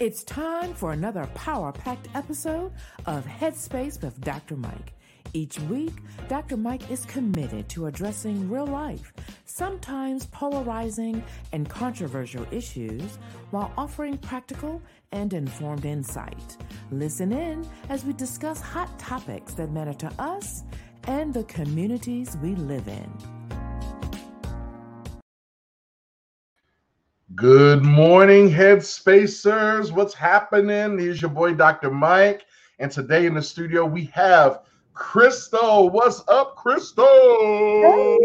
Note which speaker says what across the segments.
Speaker 1: It's time for another power packed episode of Headspace with Dr. Mike. Each week, Dr. Mike is committed to addressing real life, sometimes polarizing and controversial issues, while offering practical and informed insight. Listen in as we discuss hot topics that matter to us and the communities we live in.
Speaker 2: Good morning, Headspacers. What's happening? Here's your boy, Dr. Mike. And today in the studio, we have Crystal. What's up, Crystal? Hey.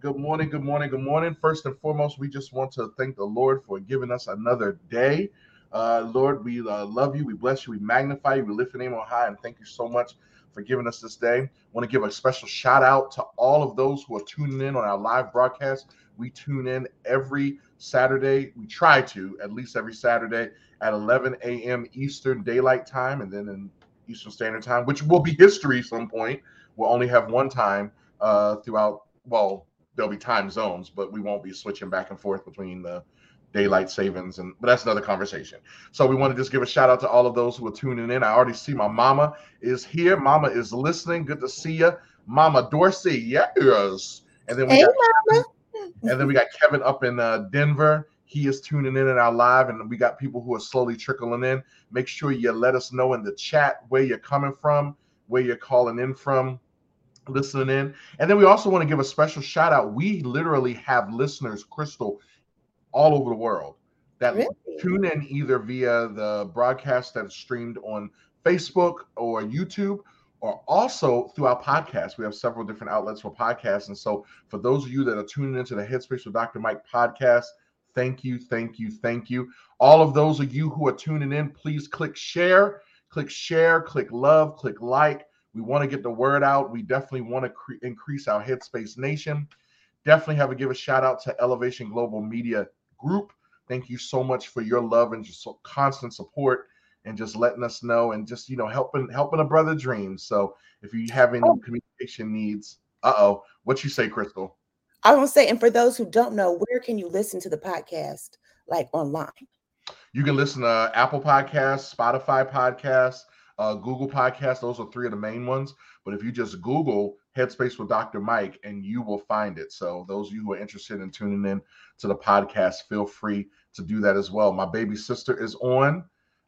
Speaker 2: Good morning, good morning, good morning. First and foremost, we just want to thank the Lord for giving us another day. Uh, Lord, we uh, love you, we bless you, we magnify you, we lift your name on high, and thank you so much for giving us this day. I want to give a special shout out to all of those who are tuning in on our live broadcast. We tune in every Saturday. We try to at least every Saturday at 11 a.m. Eastern Daylight Time, and then in Eastern Standard Time, which will be history some point. We'll only have one time uh, throughout. Well, there'll be time zones, but we won't be switching back and forth between the daylight savings and but that's another conversation so we want to just give a shout out to all of those who are tuning in i already see my mama is here mama is listening good to see you mama dorsey yes and then we
Speaker 3: hey,
Speaker 2: got
Speaker 3: mama.
Speaker 2: And then we got kevin up in uh, denver. He is tuning in in our live and we got people who are slowly trickling in. Make sure you let us know in the chat where you're coming from where you're calling in from listening in. And then we also want to give a special shout out. We literally have listeners crystal all over the world that
Speaker 3: Really?
Speaker 2: tune in either via the broadcast that's streamed on Facebook or YouTube, or also through our podcast. We have several different outlets for podcasts. And so, for those of you that are tuning into the Headspace with Dr. Mike podcast, thank you, thank you, thank you. All of those of you who are tuning in, please click share, click share, click love, click like. We want to get the word out. We definitely want to cre- increase our Headspace Nation. Definitely have to give a shout out to Elevation Global Media Group. Thank you so much for your love and just so constant support and just letting us know and just you know helping helping a brother dream. So if you have any
Speaker 3: Oh.
Speaker 2: communication needs, uh oh, what you say, Crystal?
Speaker 3: I gonna say, and for those who don't know, where can you listen to the podcast like online?
Speaker 2: You can listen to Apple Podcasts, Spotify Podcasts, uh, Google Podcasts. Those are three of the main ones. But if you just Google Headspace with Dr. Mike, and you will find it. So those of you who are interested in tuning in to the podcast, feel free to do that as well. My baby sister is on.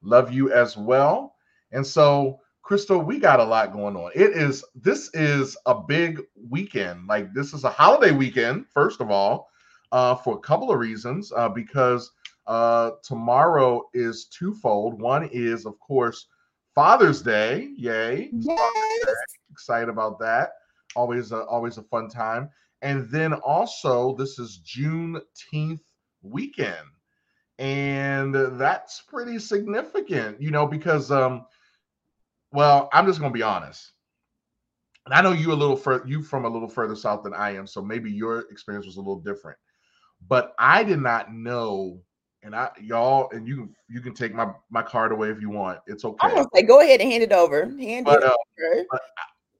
Speaker 2: Love you as well. And so, Crystal, we got a lot going on. It is this is a big weekend. Like this is a holiday weekend, first of all, uh, for a couple of reasons. Uh, because uh, tomorrow is twofold. One is, of course, Father's Day. Yay!
Speaker 3: Yes.
Speaker 2: Excited about that. Always, a, always a fun time. And then also, this is Juneteenth weekend, and that's pretty significant, you know, because um, well, I'm just gonna be honest. And I know you a little further, you from a little further south than I am, so maybe your experience was a little different. But I did not know, and I y'all, and you you can take my my card away if you want. It's okay.
Speaker 3: I'm
Speaker 2: okay.
Speaker 3: gonna say, go ahead and hand it over. Hand
Speaker 2: But
Speaker 3: it
Speaker 2: uh,
Speaker 3: over.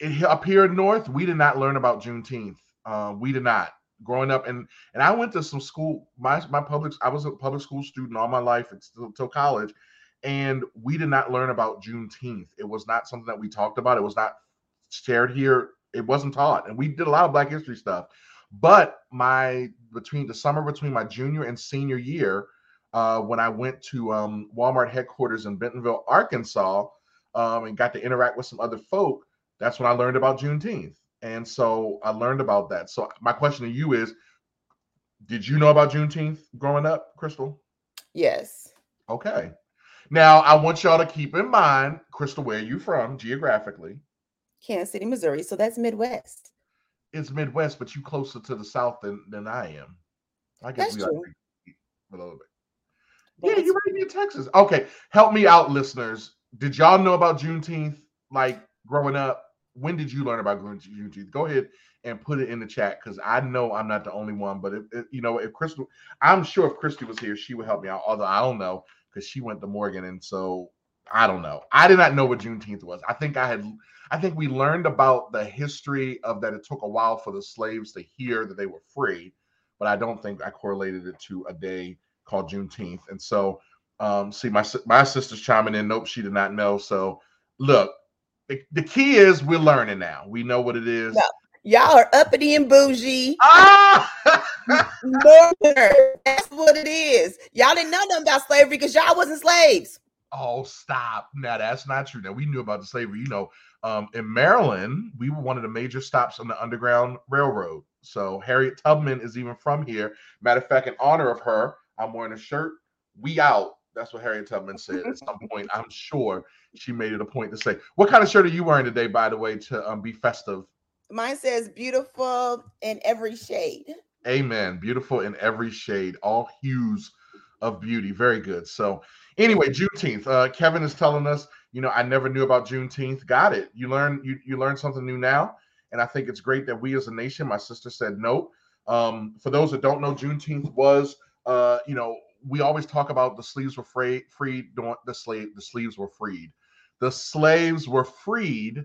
Speaker 2: it, up here in north, we did not learn about Juneteenth. Uh, we did not growing up, and and I went to some school. My my public, I was a public school student all my life until, until college, and we did not learn about Juneteenth. It was not something that we talked about. It was not shared here. It wasn't taught, and we did a lot of Black History stuff. But my between the summer between my junior and senior year, uh, when I went to um, Walmart headquarters in Bentonville, Arkansas, um, and got to interact with some other folk, that's when I learned about Juneteenth. And so I learned about that. So my question to you is, did you know about Juneteenth growing up, Crystal?
Speaker 3: Yes.
Speaker 2: Okay. Now I want y'all to keep in mind, Crystal, where you from geographically?
Speaker 3: Kansas City, Missouri. So that's Midwest.
Speaker 2: It's Midwest, but you closer to the South than than I am. I guess
Speaker 3: That's
Speaker 2: we are a little bit. Yeah, you're right near Texas. Okay, help me out, listeners. Did y'all know about Juneteenth? Like growing up, when did you learn about June- Juneteenth? Go ahead and put it in the chat because I know I'm not the only one. But if, if- you know, if Crystal, I'm sure if Christy was here, she would help me out. Although I don't know because she went to Morgan, and so I don't know. I did not know what Juneteenth was. I think I had. I think we learned about the history of that. It took a while for the slaves to hear that they were free, but I don't think I correlated it to a day called Juneteenth. And so Um, see, my my sister's chiming in. Nope, she did not know. So, look, the, the key is we're learning now. We know what it is.
Speaker 3: No, y'all are uppity and bougie.
Speaker 2: Ah!
Speaker 3: Northern. That's what it is. Y'all didn't know nothing about slavery because y'all wasn't slaves.
Speaker 2: oh, stop! Now that's not true. Now we knew about the slavery. You know, um, in Maryland, we were one of the major stops on the Underground Railroad. So Harriet Tubman is even from here. Matter of fact, in honor of her, I'm wearing a shirt. We out. That's what Harriet Tubman said. At some point, I'm sure she made it a point to say. What kind of shirt are you wearing today, by the way, to um, be festive?
Speaker 3: Mine says beautiful in every shade.
Speaker 2: Amen. Beautiful in every shade, all hues of beauty. Very good. So, anyway, Juneteenth. Uh, Kevin is telling us, you know, I never knew about Juneteenth. Got it. You learn you you learn something new now, and I think it's great that we as a nation. My sister said no. Um, for those that don't know, Juneteenth was, uh, you know, we always talk about the sleeves were free, freed. The slave, the sleeves were freed. The slaves were freed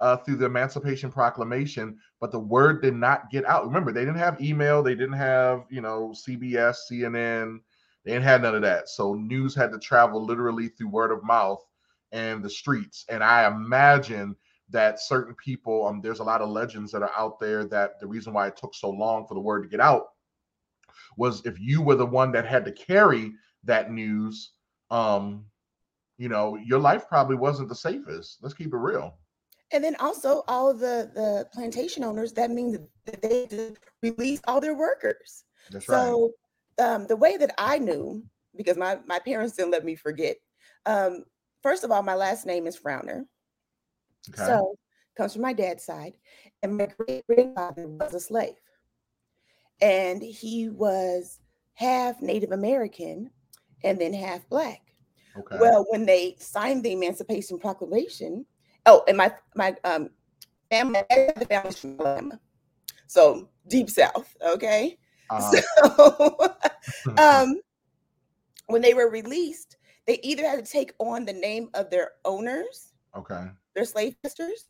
Speaker 2: uh, through the Emancipation Proclamation, but the word did not get out. Remember, they didn't have email, they didn't have, you know, CBS, CNN, they didn't have none of that. So news had to travel literally through word of mouth and the streets. And I imagine that certain people, um, there's a lot of legends that are out there that the reason why it took so long for the word to get out was if you were the one that had to carry that news, um, you know, your life probably wasn't the safest. Let's keep it real.
Speaker 3: And then also all the the plantation owners, that means that they had to release all their workers.
Speaker 2: That's right.
Speaker 3: So um, the way that I knew, because my my parents didn't let me forget. Um, first of all, my last name is Frowner,
Speaker 2: Okay.
Speaker 3: so comes from my dad's side, and my great grandfather was a slave, and he was half Native American and then half black.
Speaker 2: Okay.
Speaker 3: Well, when they signed the Emancipation Proclamation, oh, and my my um family, the family's from Alabama, so deep South. Okay,
Speaker 2: Uh,
Speaker 3: so um, when they were released, they either had to take on the name of their owners,
Speaker 2: okay.
Speaker 3: their slave masters,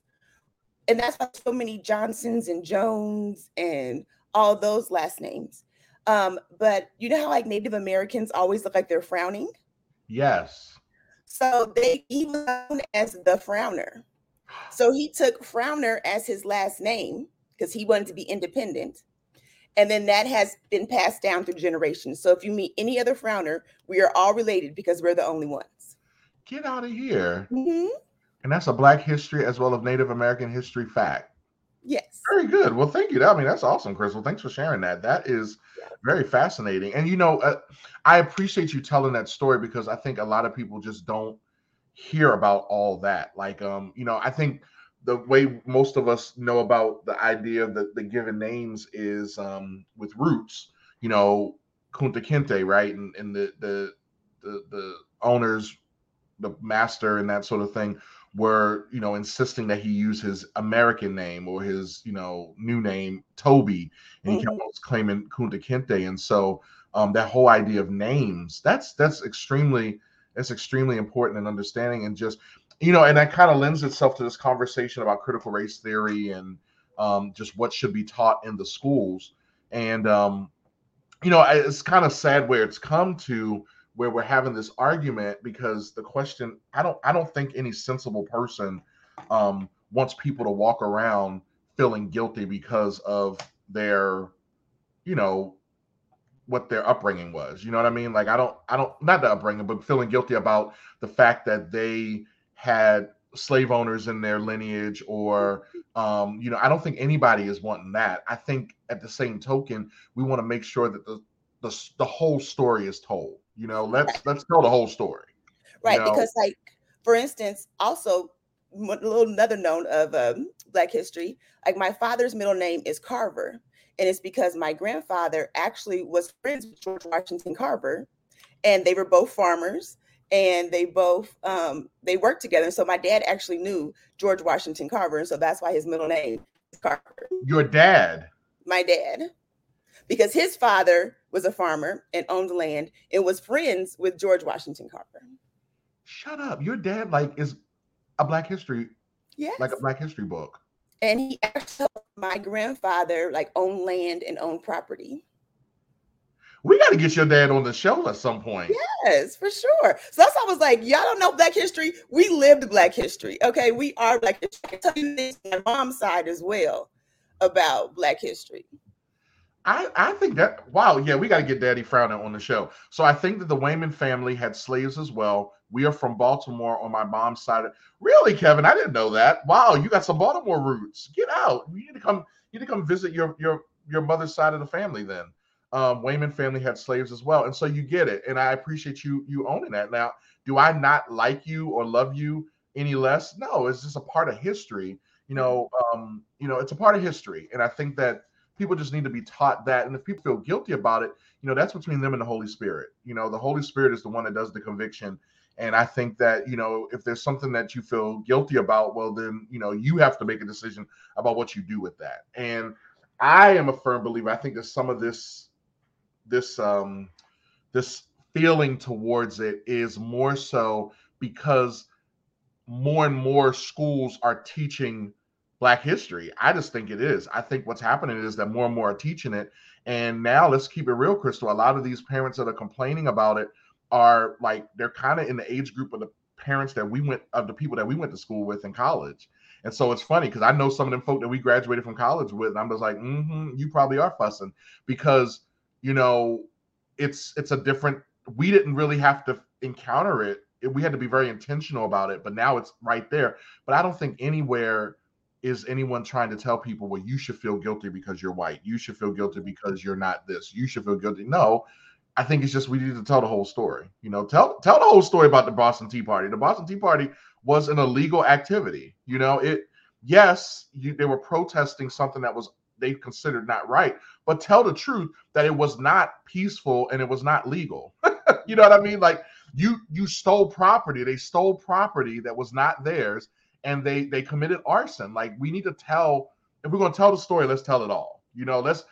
Speaker 3: and that's why so many Johnsons and Jones and all those last names. Um, but you know how like Native Americans always look like they're frowning.
Speaker 2: Yes.
Speaker 3: So they he was known as the Frowner. So he took Frowner as his last name because he wanted to be independent. And then that has been passed down through generations. So if you meet any other Frowner, we are all related because we're the only ones.
Speaker 2: Get out of here.
Speaker 3: Mhm.
Speaker 2: And that's a Black history as well as Native American history fact.
Speaker 3: Yes.
Speaker 2: Very good. Well, thank you. I mean, that's awesome, Crystal. Thanks for sharing that. That is very fascinating. And you know, uh, I appreciate you telling that story because I think a lot of people just don't hear about all that. Like, um, you know, I think the way most of us know about the idea of the, the given names is um with roots, you know, Kunta Kinte, right? And and the the the the owners, the master and that sort of thing were, you know, insisting that he use his American name or his, you know, new name, Toby, and he kept claiming Kunta Kinte. And so um that whole idea of names, that's that's extremely that's extremely important in understanding and just you know, and that kind of lends itself to this conversation about critical race theory and um, just what should be taught in the schools. And um, you know, it's kind of sad where it's come to where we're having this argument because the question I don't I don't think any sensible person um, wants people to walk around feeling guilty because of their, you know, what their upbringing was. You know what I mean? Like I don't I don't not the upbringing, but feeling guilty about the fact that they had slave owners in their lineage or um you know i don't think anybody is wanting that i think at the same token we want to make sure that the the, the whole story is told you know let's let's tell the whole story
Speaker 3: Right.
Speaker 2: know?
Speaker 3: Because, like, for instance, also a little another known of um, Black history, like my father's middle name is Carver. And it's because my grandfather actually was friends with George Washington Carver, and they were both farmers and they both um, they worked together. So my dad actually knew George Washington Carver, and so that's why his middle name is Carver.
Speaker 2: your dad
Speaker 3: My dad, because his father was a farmer and owned land and was friends with George Washington Carver.
Speaker 2: shut up your dad like is a black history
Speaker 3: Yes.
Speaker 2: like a black history book
Speaker 3: and he actually helped my grandfather like own land and own property.
Speaker 2: we got to get your dad on the show at some point.
Speaker 3: Yes, for sure. So that's why I was like, y'all don't know Black history. We lived Black history. Okay, we are Black history. I can tell you this on my mom's side as well about Black history.
Speaker 2: I, I think that wow, yeah, we got to get Daddy Frowner on the show. So I think that the Wayman family had slaves as well. We are from Baltimore on my mom's side. Really, Kevin? I didn't know that. Wow, you got some Baltimore roots. Get out. You need to come. You need to come visit your your your mother's side of the family. Then, um, Wayman family had slaves as well, and so you get it. And I appreciate you you owning that. Now, do I not like you or love you any less? No, it's just a part of history. You know, um, you know, it's a part of history, and I think that people just need to be taught that. And if people feel guilty about it, you know, that's between them and the Holy Spirit. You know, the Holy Spirit is the one that does the conviction. And I think that, you know, if there's something that you feel guilty about, well, then, you know, you have to make a decision about what you do with that. And I am a firm believer. I think that some of this, this, um, this feeling towards it is more so because more and more schools are teaching Black history. I just think it is. I think what's happening is that more and more are teaching it. And now let's keep it real, Crystal. A lot of these parents that are complaining about it are like they're kind of in the age group of the parents that we went of the people that we went to school with in college. And so it's funny because I know some of them folk that we graduated from college with, and I'm just like, mm-hmm, you probably are fussing because you know it's it's a different. We didn't really have to encounter it. We had to be very intentional about it, but now it's right there. But I don't think anywhere is anyone trying to tell people, well, you should feel guilty because you're white. You should feel guilty because you're not this. You should feel guilty. No, I think it's just we need to tell the whole story. You know, tell tell the whole story about the Boston Tea Party. The Boston Tea Party was an illegal activity. You know, it yes, you, they were protesting something that was they considered not right, but tell the truth that it was not peaceful and it was not legal. you know what I mean? Like you you stole property. They stole property that was not theirs and they they committed arson. Like we need to tell if we're going to tell the story, let's tell it all. You know, let's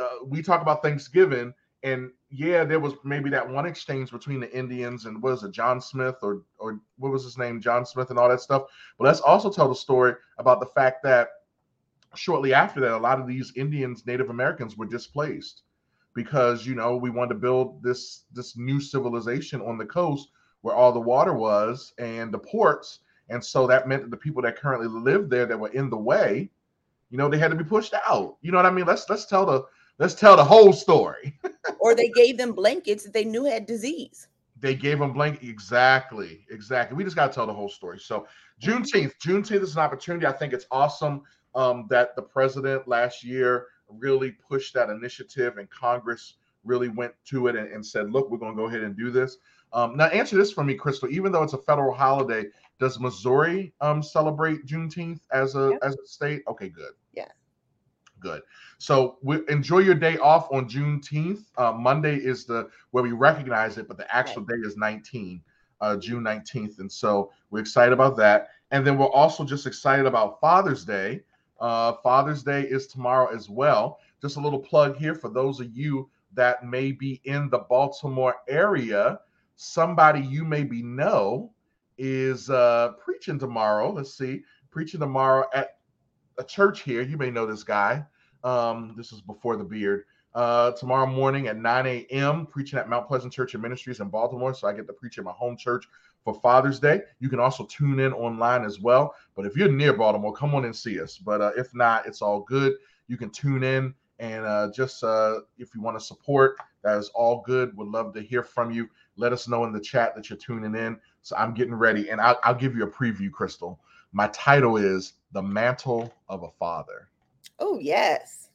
Speaker 2: uh, we talk about Thanksgiving and yeah, there was maybe that one exchange between the Indians and was it John Smith or or what was his name, John Smith and all that stuff. But let's also tell the story about the fact that shortly after that, a lot of these Indians, Native Americans were displaced because you know we wanted to build this this new civilization on the coast where all the water was and the ports and so that meant that the people that currently lived there that were in the way, you know, they had to be pushed out. You know what I mean? Let's let's tell the let's tell the whole story.
Speaker 3: or they gave them blankets that they knew had disease.
Speaker 2: They gave them blanket exactly, exactly. We just got to tell the whole story. So Juneteenth, Juneteenth is an opportunity. I think it's awesome um, that the president last year really pushed that initiative, and Congress really went to it and, and said, "Look, we're going to go ahead and do this." Um, now, answer this for me, Crystal. Even though it's a federal holiday, does Missouri um, celebrate Juneteenth as a yeah. as a state? Okay, good.
Speaker 3: Yeah.
Speaker 2: Good. So we enjoy your day off on Juneteenth. Uh, Monday is the where we recognize it, but the actual right. day is 19, uh, June 19th, and so we're excited about that. And then we're also just excited about Father's Day. Uh, Father's Day is tomorrow as well. Just a little plug here for those of you that may be in the Baltimore area. Somebody you maybe know is uh, preaching tomorrow. Let's see, preaching tomorrow at a church here. You may know this guy. Um, this is before the beard. Uh, tomorrow morning at 9 a.m., preaching at Mount Pleasant Church and Ministries in Baltimore. So I get to preach at my home church for Father's Day. You can also tune in online as well. But if you're near Baltimore, come on and see us. But uh, if not, it's all good. You can tune in and uh, just uh, if you want to support, that is all good. Would love to hear from you. Let us know in the chat that you're tuning in. So I'm getting ready, and I'll, I'll give you a preview, Crystal. My title is The Mantle of a Father.
Speaker 3: Oh, yes.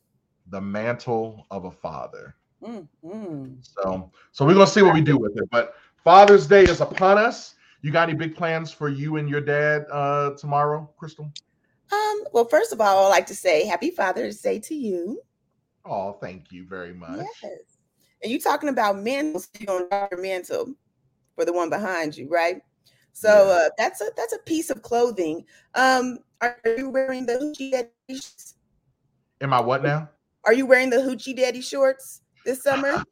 Speaker 2: The Mantle of a Father. Mm-hmm. So, so we're gonna see what we do with it. But Father's Day is upon us. You got any big plans for you and your dad uh, tomorrow, Crystal?
Speaker 3: Um, well, first of all, I'd like to say Happy Father's Day to you.
Speaker 2: Oh, thank you very much. Yes.
Speaker 3: And you talking about mantles, you're gonna drop your mantle for the one behind you, right? So uh, that's a that's a piece of clothing. Um, are you wearing the hoochie daddy?
Speaker 2: Am I what now?
Speaker 3: Are you wearing the hoochie daddy shorts this summer?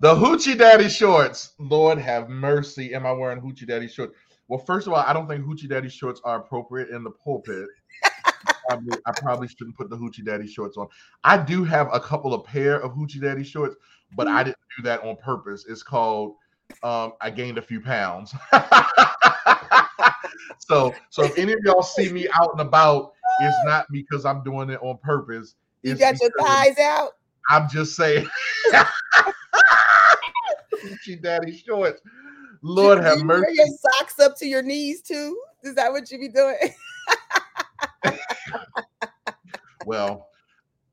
Speaker 2: the hoochie daddy shorts. Lord have mercy. Am I wearing hoochie daddy shorts? Well, first of all, I don't think hoochie daddy shorts are appropriate in the pulpit. probably I probably shouldn't put the hoochie daddy shorts on. I do have a couple of pair of hoochie daddy shorts, but I didn't do that on purpose. It's called um, I gained a few pounds. so so if any of y'all see me out and about, it's not because I'm doing it on purpose.
Speaker 3: You
Speaker 2: It's
Speaker 3: got your thighs out.
Speaker 2: I'm just saying. hoochie daddy shorts. Lord have
Speaker 3: you
Speaker 2: mercy.
Speaker 3: Wear your socks up to your knees too. Is that what you be doing?
Speaker 2: Well,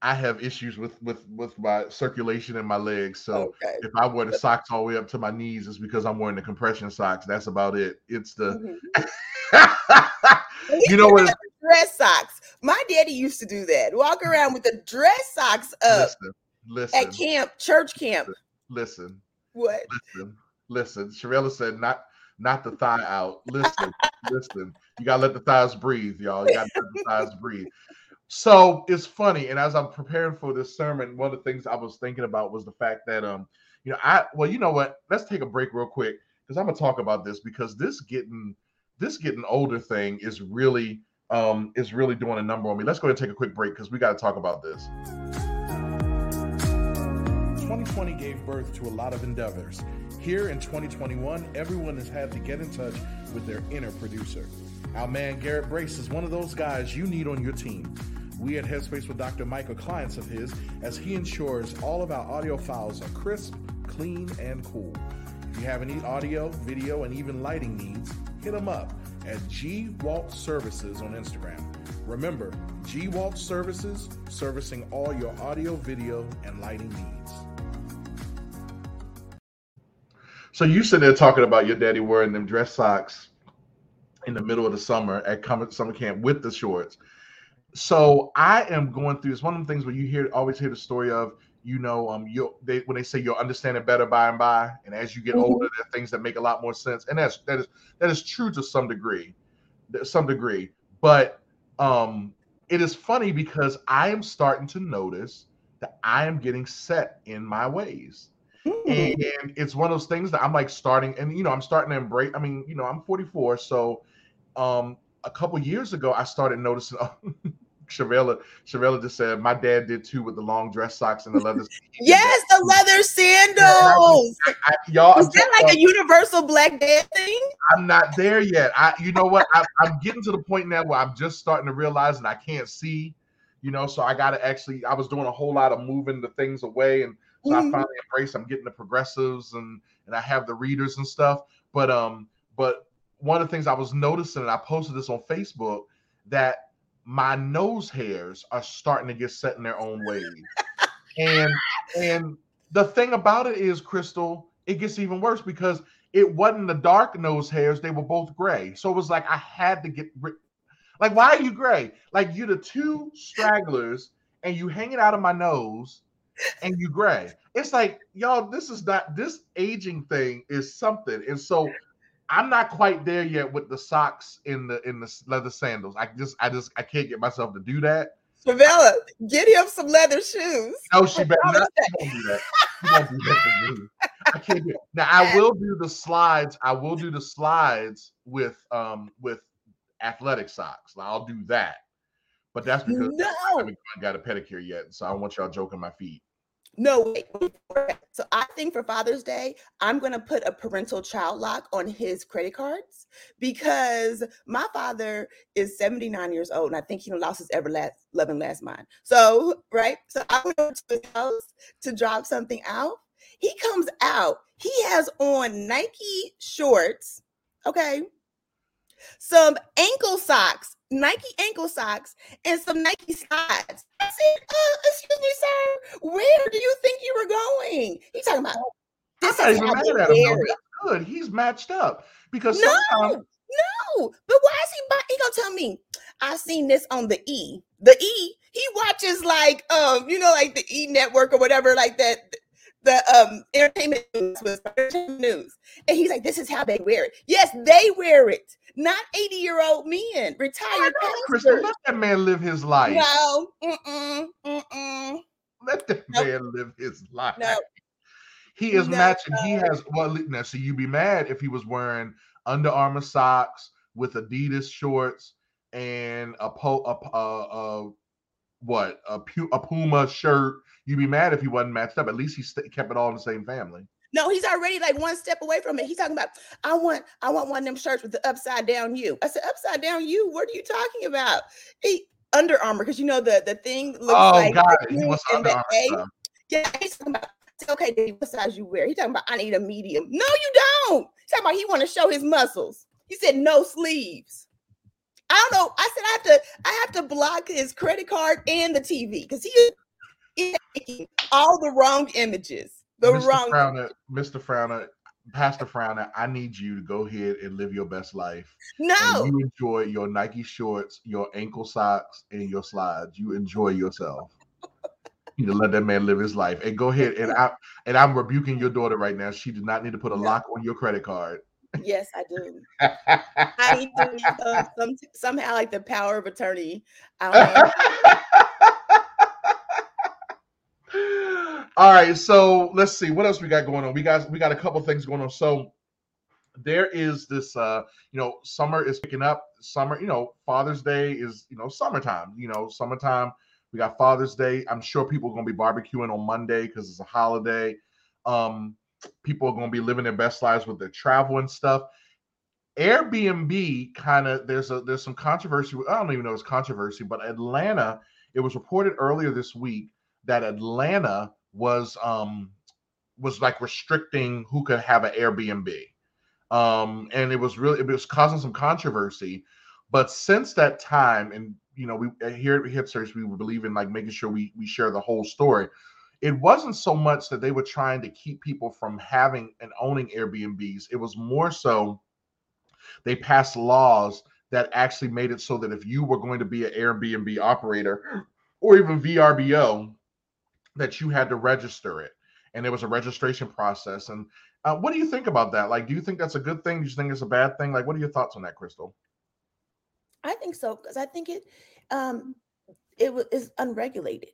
Speaker 2: I have issues with with with my circulation in my legs. So
Speaker 3: okay.
Speaker 2: if I wear the socks all the way up to my knees, it's because I'm wearing the compression socks. That's about it. It's the
Speaker 3: Mhm.
Speaker 2: you know what?
Speaker 3: Dress socks. My daddy used to do that. Walk around with the dress socks up
Speaker 2: Listen, listen,
Speaker 3: at camp, church camp.
Speaker 2: listen,
Speaker 3: What?
Speaker 2: listen, listen. Sharella said not not the thigh out. Listen, listen. You gotta let the thighs breathe, y'all. You gotta let the thighs breathe. So it's funny, and as I'm preparing for this sermon, one of the things I was thinking about was the fact that um, you know, I well, you know what? Let's take a break real quick because I'm gonna talk about this because this getting this getting older thing is really um is really doing a number on me. Let's go ahead and take a quick break because we got to talk about this.
Speaker 4: 2020 gave birth to a lot of endeavors. Here in 2021, everyone has had to get in touch with their inner producer. Our man Garrett Brace is one of those guys you need on your team. We at Headspace with Dr. Mike are clients of his as he ensures all of our audio files are crisp, clean, and cool. If you have any audio, video, and even lighting needs, hit him up at G Walt Services on Instagram. Remember, G Walt Services, servicing all your audio, video, and lighting needs.
Speaker 2: So you sitting there talking about your daddy wearing them dress socks in the middle of the summer at summer camp with the shorts. So I am going through. It's one of the things where you hear always hear the story of you know um you they when they say you'll understand it better by and by, and as you get
Speaker 3: Mhm.
Speaker 2: older, there are things that make a lot more sense, and that's that is that is true to some degree, some degree. But um, it is funny because I am starting to notice that I am getting set in my ways
Speaker 3: Mm.
Speaker 2: and it's one of those things that I'm like starting, and you know, I'm starting to embrace. I mean, you know, I'm 44, so um, a couple years ago, I started noticing. Shavella, Shavella just said my dad did too with the long dress socks and the leather.
Speaker 3: Yes, the leather sandals.
Speaker 2: I, y'all,
Speaker 3: Is that like a universal black dad thing?
Speaker 2: I'm not there yet. I, you know what? I, I'm getting to the point now where I'm just starting to realize that I can't see. You know, so I got to actually. I was doing a whole lot of moving the things away, and so I finally embrace. I'm getting the progressives and and I have the readers and stuff. But um, but one of the things I was noticing, and I posted this on Facebook, that my nose hairs are starting to get set in their own ways. and and the thing about it is, Crystal, it gets even worse because it wasn't the dark nose hairs; they were both gray. So it was like I had to get rid. Like, why are you gray? Like you're the two stragglers, and you hanging out of my nose and you gray. It's like, y'all, this is not this aging thing is something. And so I'm not quite there yet with the socks in the in the leather sandals. I just I just I can't get myself to do that.
Speaker 3: Favela, get him some leather shoes.
Speaker 2: No, she better not. Do that. Won't do that. I can't do. Now I will do the slides. I will do the slides with um with athletic socks. I'll do that. But that's because I haven't got a pedicure yet. So I don't want y'all joking my feet.
Speaker 3: no, wait. So I think for Father's Day, I'm gonna put a parental child lock on his credit cards because my father is 79 years old and I think he lost his ever last loving last mind. So right, so I went over to his house to drop something out. He comes out. He has on Nike shorts. Okay. Some ankle socks, Nike ankle socks, and some Nike slides. I said, uh, excuse me, sir, where do you think you were going? He's talking about this
Speaker 2: I'm not even mad at him.
Speaker 3: wear
Speaker 2: though.
Speaker 3: it.
Speaker 2: That's good. He's matched up because
Speaker 3: No,
Speaker 2: sometimes
Speaker 3: no, but why is he buy- he gonna tell me I seen this on the E? The E, he watches like um, you know, like the E network or whatever, like that the um entertainment news was entertainment news. And he's like, This is how they wear it. Yes, they wear it, not 80-year-old men, oh retired
Speaker 2: Crystal,
Speaker 3: pastors.
Speaker 2: let that man live his life.
Speaker 3: No, mm-mm, mm-mm,
Speaker 2: Let that
Speaker 3: Nope.
Speaker 2: man live his life.
Speaker 3: no.
Speaker 2: He is
Speaker 3: No.
Speaker 2: matching. He has well now. So you'd be mad if he was wearing Under Armour socks with Adidas shorts and a po a, a, a what a, pu- a Puma shirt, you'd be mad if he wasn't matched up. At least he st- kept it all in the same family.
Speaker 3: No, he's already like one step away from it. He's talking about, I want, I want one of them shirts with the upside down U. I said, upside down U. What are you talking about? He Under Armour, because you know the the thing looks
Speaker 2: oh,
Speaker 3: like
Speaker 2: it. He wants Under Armour.
Speaker 3: Yeah, he's talking about. Okay, Dave, what size you wear? He's talking about I need a medium. No, you don't. He's talking about he want to show his muscles. He said no sleeves. I don't know. I said I have to I have to block his credit card and the TV because he is all the wrong images. The
Speaker 2: Mr.
Speaker 3: wrong
Speaker 2: Frowner, Mr. Frowner, Pastor Frowner, I need you to go ahead and live your best life.
Speaker 3: No,
Speaker 2: you enjoy your Nike shorts, your ankle socks, and your slides. You enjoy yourself. You need to let that man live his life. And go ahead and I and I'm rebuking your daughter right now. She did not need to put a lock on your credit card.
Speaker 3: Yes, I do. I need to uh, some, somehow like the power of attorney.
Speaker 2: All right, so let's see what else we got going on. We got we got a couple things going on. So there is this uh you know summer is picking up. Summer you know father's day is you know summertime you know summertime. We got father's day. I'm sure people are going to be barbecuing on monday because it's a holiday. Um people are going to be living their best lives with their travel and stuff. Airbnb kind of there's a there's some controversy i don't even know it's controversy but atlanta it was reported earlier this week that atlanta was um was like restricting who could have an airbnb um, and it was really it was causing some controversy. But since that time, and you know, we uh, here at Search, we believe in like making sure we we share the whole story. It wasn't so much that they were trying to keep people from having and owning Airbnbs. It was more so they passed laws that actually made it so that if you were going to be an Airbnb operator or even VRBO, that you had to register it and it was a registration process. And uh, what do you think about that? Like, do you think that's a good thing? Do you think it's a bad thing? Like, what are your thoughts on that, Crystal?
Speaker 3: I think so because I think it um, it is unregulated.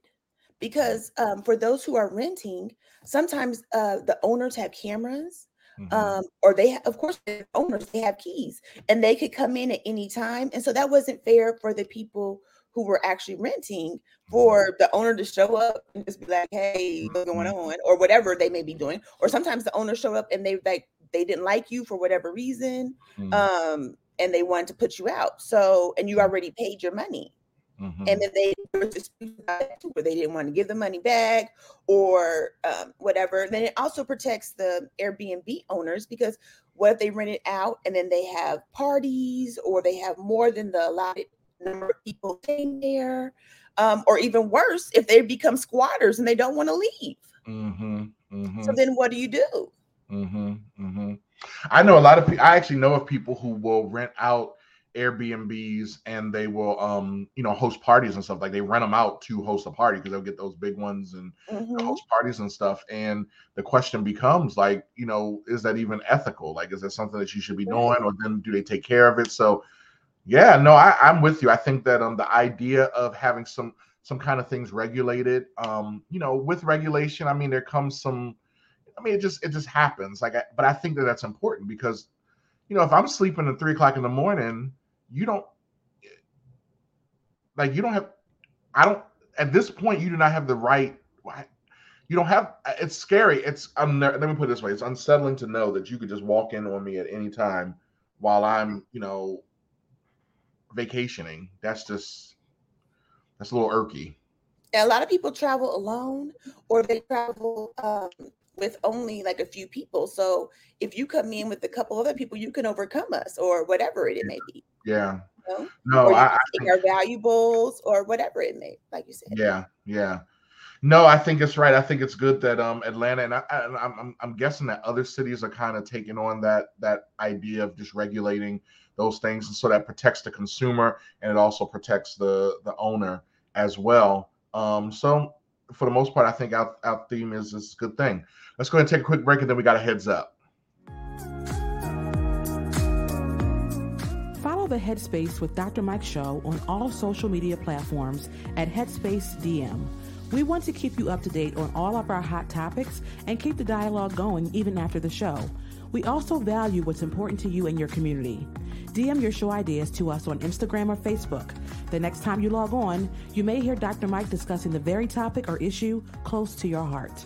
Speaker 3: Because um, for those who are renting, sometimes uh, the owners have cameras, mm-hmm. um, or they, of course, the owners they have keys, and they could come in at any time. And so that wasn't fair for the people who were actually renting for mm-hmm. the owner to show up and just be like, "Hey, what's going mm-hmm. on?" or whatever they may be doing. Or sometimes the owner show up and they like they didn't like you for whatever reason, mm-hmm. um, and they wanted to put you out. So, and you mm-hmm. already paid your money. Mm-hmm. And then they where they didn't want to give the money back or um, whatever. Then it also protects the Airbnb owners because what if they rent it out and then they have parties or they have more than the allotted number of people staying there, um, or even worse, if they become squatters and they don't want to leave. Mm-hmm, mm-hmm. So then, what do you do?
Speaker 2: Mm-hmm, mm-hmm. I know a lot of people. I actually know of people who will rent out Airbnbs and they will, um, you know, host parties and stuff. Like they rent them out to host a party because they'll get those big ones and mm-hmm. host parties and stuff. And the question becomes, like, you know, is that even ethical? Like, is that something that you should be doing, or then do they take care of it? So yeah, no, I, I'm with you. I think that um the idea of having some some kind of things regulated, um, you know, with regulation, I mean, there comes some. I mean, it just it just happens. Like, I, but I think that that's important because, you know, if I'm sleeping at three o'clock in the morning, you don't like you don't have. I don't at this point. You do not have the right. You don't have. It's scary. It's. I'm. Let me put it this way. It's unsettling to know that you could just walk in on me at any time while I'm, you know, vacationing. That's just that's a little irky.
Speaker 3: A lot of people travel alone or they travel um, with only like a few people. So if you come in with a couple other people, you can overcome us or whatever it, it may be.
Speaker 2: Yeah.
Speaker 3: You know?
Speaker 2: No, I,
Speaker 3: take our valuables or whatever it may, like you said.
Speaker 2: Yeah, yeah. No, I think it's right. I think it's good that um Atlanta and I, I, I'm I'm guessing that other cities are kind of taking on that that idea of just regulating those things, and so that protects the consumer and it also protects the the owner as well. Um, so for the most part, I think our, our theme is is a good thing. Let's go ahead and take a quick break, and then we got a heads up.
Speaker 1: Follow the Headspace with Dr. Mike show on all social media platforms at Headspace DM. We want to keep you up to date on all of our hot topics and keep the dialogue going even after the show. We also value what's important to you and your community.
Speaker 5: DM your show ideas to us on Instagram or Facebook. The next time you log on, you may hear Dr. Mike discussing the very topic or issue close to your heart.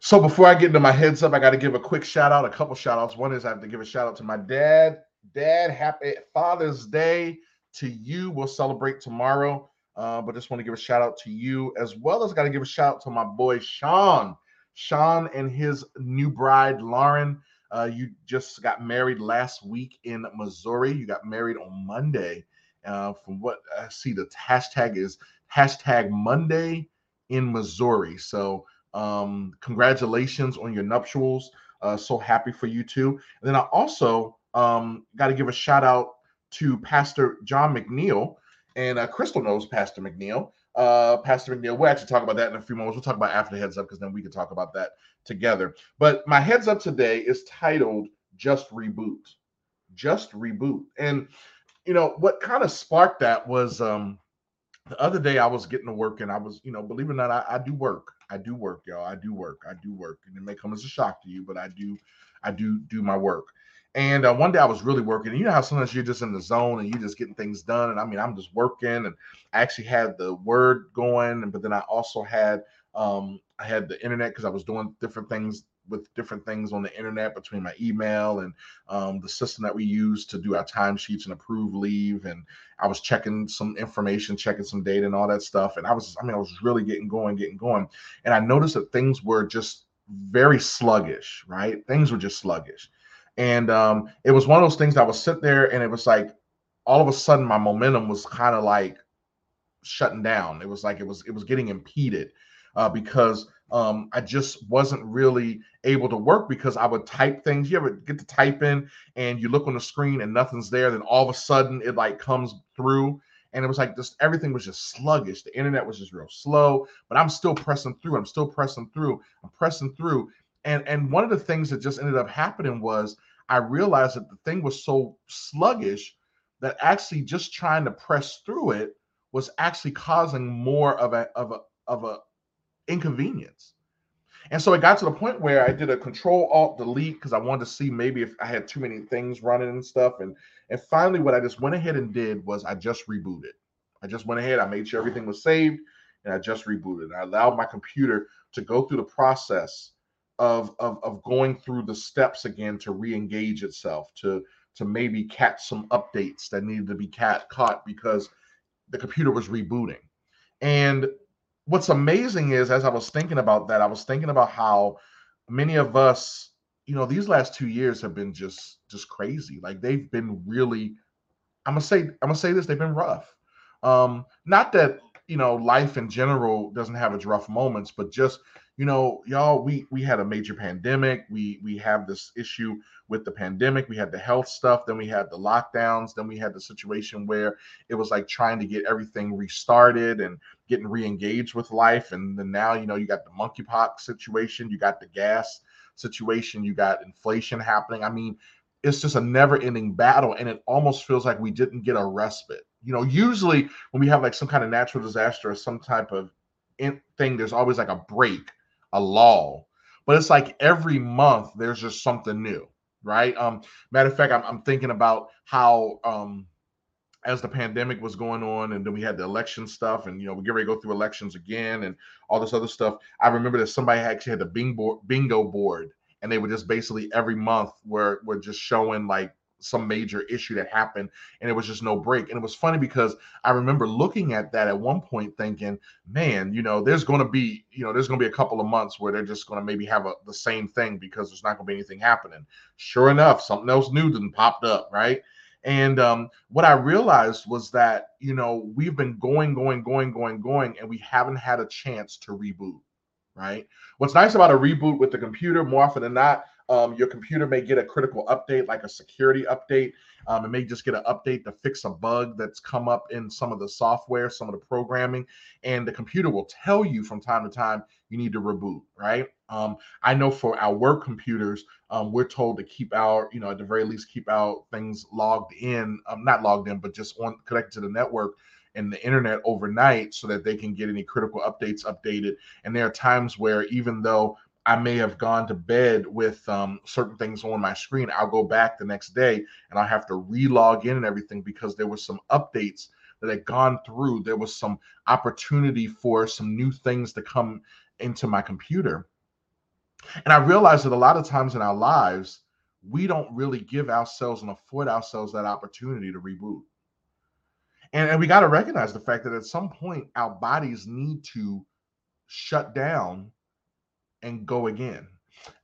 Speaker 2: So before I get into my heads up, I got to give a quick shout out, a couple shout outs. One is I have to give a shout out to my dad. Dad, happy Father's Day to you. We'll celebrate tomorrow. Uh, but just want to give a shout out to you as well as got to give a shout out to my boy Sean. Sean and his new bride Lauren. Uh, you just got married last week in Missouri. You got married on Monday. Uh, from what I see, the hashtag is hashtag Monday in Missouri. So um, congratulations on your nuptials. Uh, so happy for you too. And then I also um, got to give a shout out to Pastor John McNeil. And uh, Crystal knows Pastor McNeil. Uh, Pastor McNeil, we'll actually talk about that in a few moments. We'll talk about after the heads up because then we can talk about that together. But my heads up today is titled Just Reboot. Just Reboot. And, you know, what kind of sparked that was um, the other day I was getting to work and I was, you know, believe it or not, I, I do work. I do work, y'all. I do work. I do work. And it may come as a shock to you, but I do, I do do my work. And uh, one day I was really working. And you know how sometimes you're just in the zone and you're just getting things done. And I mean, I'm just working and I actually had the word going. And, But then I also had um, I had the internet because I was doing different things with different things on the internet between my email and um, the system that we use to do our timesheets and approve leave. And I was checking some information, checking some data and all that stuff. And I was, I mean, I was really getting going, getting going. And I noticed that things were just very sluggish, right? Things were just sluggish. And um, it was one of those things that was sit there and it was like all of a sudden my momentum was kind of like shutting down. It was like it was it was getting impeded uh, because um, I just wasn't really able to work because I would type things. You ever get to type in and you look on the screen and nothing's there, then all of a sudden it like comes through. And it was like just everything was just sluggish. The internet was just real slow, but I'm still pressing through. I'm still pressing through. I'm pressing through. And and one of the things that just ended up happening was I realized that the thing was so sluggish that actually just trying to press through it was actually causing more of a of a of a inconvenience. And so it got to the point where I did a control alt delete because I wanted to see maybe if I had too many things running and stuff. And and finally, what I just went ahead and did was I just rebooted. I just went ahead, I made sure everything was saved, and I just rebooted. I allowed my computer to go through the process of, of, of going through the steps again to re-engage itself, to to maybe catch some updates that needed to be cat caught because the computer was rebooting. And what's amazing is as I was thinking about that, I was thinking about how many of us, you know, these last two years have been just just crazy. Like they've been really, I'm gonna say, I'm gonna say this, they've been rough. Um, not that you know life in general doesn't have its rough moments, but just you know, y'all, we we had a major pandemic. We we have this issue with the pandemic. We had the health stuff, then we had the lockdowns, then we had the situation where it was like trying to get everything restarted and getting re-engaged with life. And then now, you know, you got the monkeypox situation, you got the gas situation, you got inflation happening. I mean, it's just a never-ending battle, and it almost feels like we didn't get a respite. You know, usually when we have like some kind of natural disaster or some type of thing, there's always like a break a law, But it's like every month there's just something new, right? Um, matter of fact, I'm, I'm thinking about how um as the pandemic was going on and then we had the election stuff and you know we get ready to go through elections again and all this other stuff i remember that somebody actually had the bingo board and they were just basically every month were were just showing like some major issue that happened and it was just no break. And it was funny because i remember looking at that at one point thinking man you know there's going to be you know there's going to be a couple of months where they're just going to maybe have a, the same thing because there's not going to be anything happening. Sure enough something else new then popped up right? And um, what I realized was that, you know, we've been going, going, going, going, going, and we haven't had a chance to reboot, right? What's nice about a reboot with the computer, more often than not, um, your computer may get a critical update, like a security update. Um, it may just get an update to fix a bug that's come up in some of the software, some of the programming, and the computer will tell you from time to time you need to reboot, right? Um, I know for our work computers, um, we're told to keep our, you know, at the very least, keep our things logged in, um, not logged in, but just on connected to the network and the internet overnight so that they can get any critical updates updated. And there are times where even though I may have gone to bed with um, certain things on my screen. I'll go back the next day and I'll have to re-log in and everything because there was some updates that had gone through. There was some opportunity for some new things to come into my computer. And I realized that a lot of times in our lives, we don't really give ourselves and afford ourselves that opportunity to reboot. And, and we got to recognize the fact that at some point our bodies need to shut down and go again.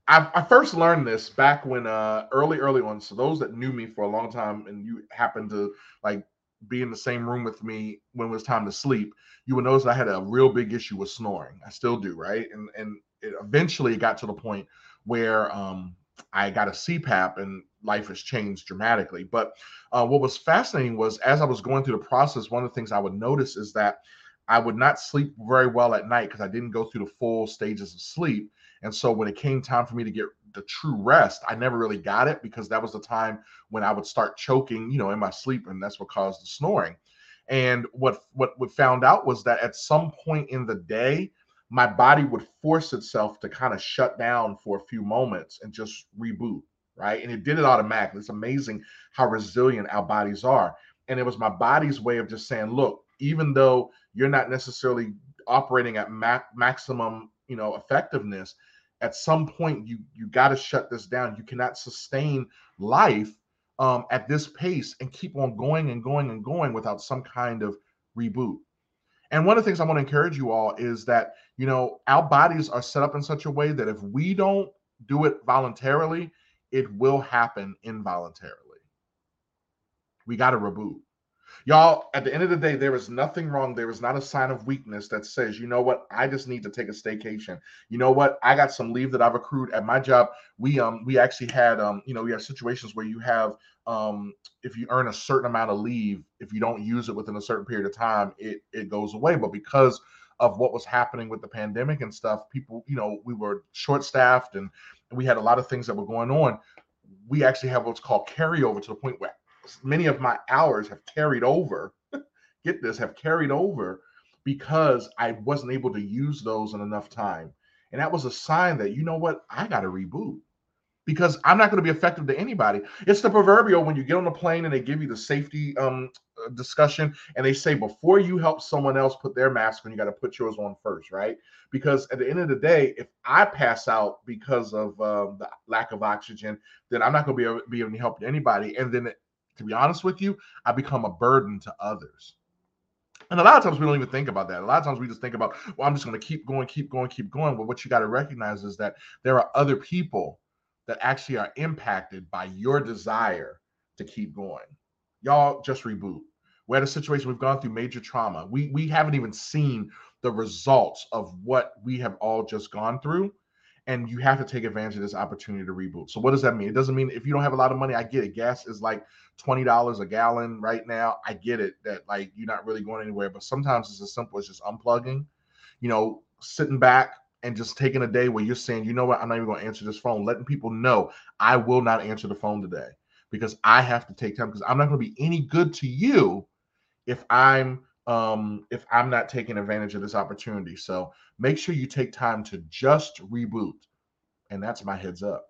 Speaker 2: I, I, first learned this back when uh early, early on. So those that knew me for a long time and you happened to like be in the same room with me when it was time to sleep, you would notice I had a real big issue with snoring. I still do, right? And and it eventually got to the point where um I got a CPAP and life has changed dramatically. But uh, what was fascinating was as I was going through the process, one of the things I would notice is that I would not sleep very well at night because I didn't go through the full stages of sleep. And so when it came time for me to get the true rest, I never really got it because that was the time when I would start choking, you know, in my sleep, and that's what caused the snoring. And what what we found out was that at some point in the day, my body would force itself to kind of shut down for a few moments and just reboot, right? And it did it automatically. It's amazing how resilient our bodies are. And it was my body's way of just saying, look, even though you're not necessarily operating at ma- maximum, you know, effectiveness, at some point you you got to shut this down. You cannot sustain life um, at this pace and keep on going and going and going without some kind of reboot. And one of the things I want to encourage you all is that, you know, our bodies are set up in such a way that if we don't do it voluntarily, it will happen involuntarily. We got to reboot. Y'all, at the end of the day, there is nothing wrong. There is not a sign of weakness that says, you know what, I just need to take a staycation. You know what, I got some leave that I've accrued at my job. We um we actually had um you know we have situations where you have um if you earn a certain amount of leave, if you don't use it within a certain period of time, it it goes away. But because of what was happening with the pandemic and stuff, people, you know, we were short staffed and we had a lot of things that were going on. We actually have what's called carryover to the point where many of my hours have carried over. get this, have carried over because I wasn't able to use those in enough time. And that was a sign that, you know what, I got to reboot because I'm not going to be effective to anybody. It's the proverbial when you get on the plane and they give you the safety um, uh, discussion and they say before you help someone else put their mask on, you got to put yours on first, right? Because at the end of the day, if I pass out because of uh, the lack of oxygen, then I'm not going to be able, be able to help anybody. And then to be honest with you, I become a burden to others. And a lot of times we don't even think about that. A lot of times we just think about, well, I'm just going to keep going, keep going, keep going. But what you got to recognize is that there are other people that actually are impacted by your desire to keep going. Y'all just reboot. We're at a situation we've gone through major trauma. We we haven't even seen the results of what we have all just gone through and you have to take advantage of this opportunity to reboot. So what does that mean? It doesn't mean if you don't have a lot of money, I get it. Gas is like $20 a gallon right now. I get it that like you're not really going anywhere, but sometimes it's as simple as just unplugging, you know, sitting back and just taking a day where you're saying, you know what, I'm not even going to answer this phone, letting people know I will not answer the phone today because I have to take time because I'm not going to be any good to you if I'm um, if I'm not taking advantage of this opportunity. So make sure you take time to just reboot. And that's my heads up.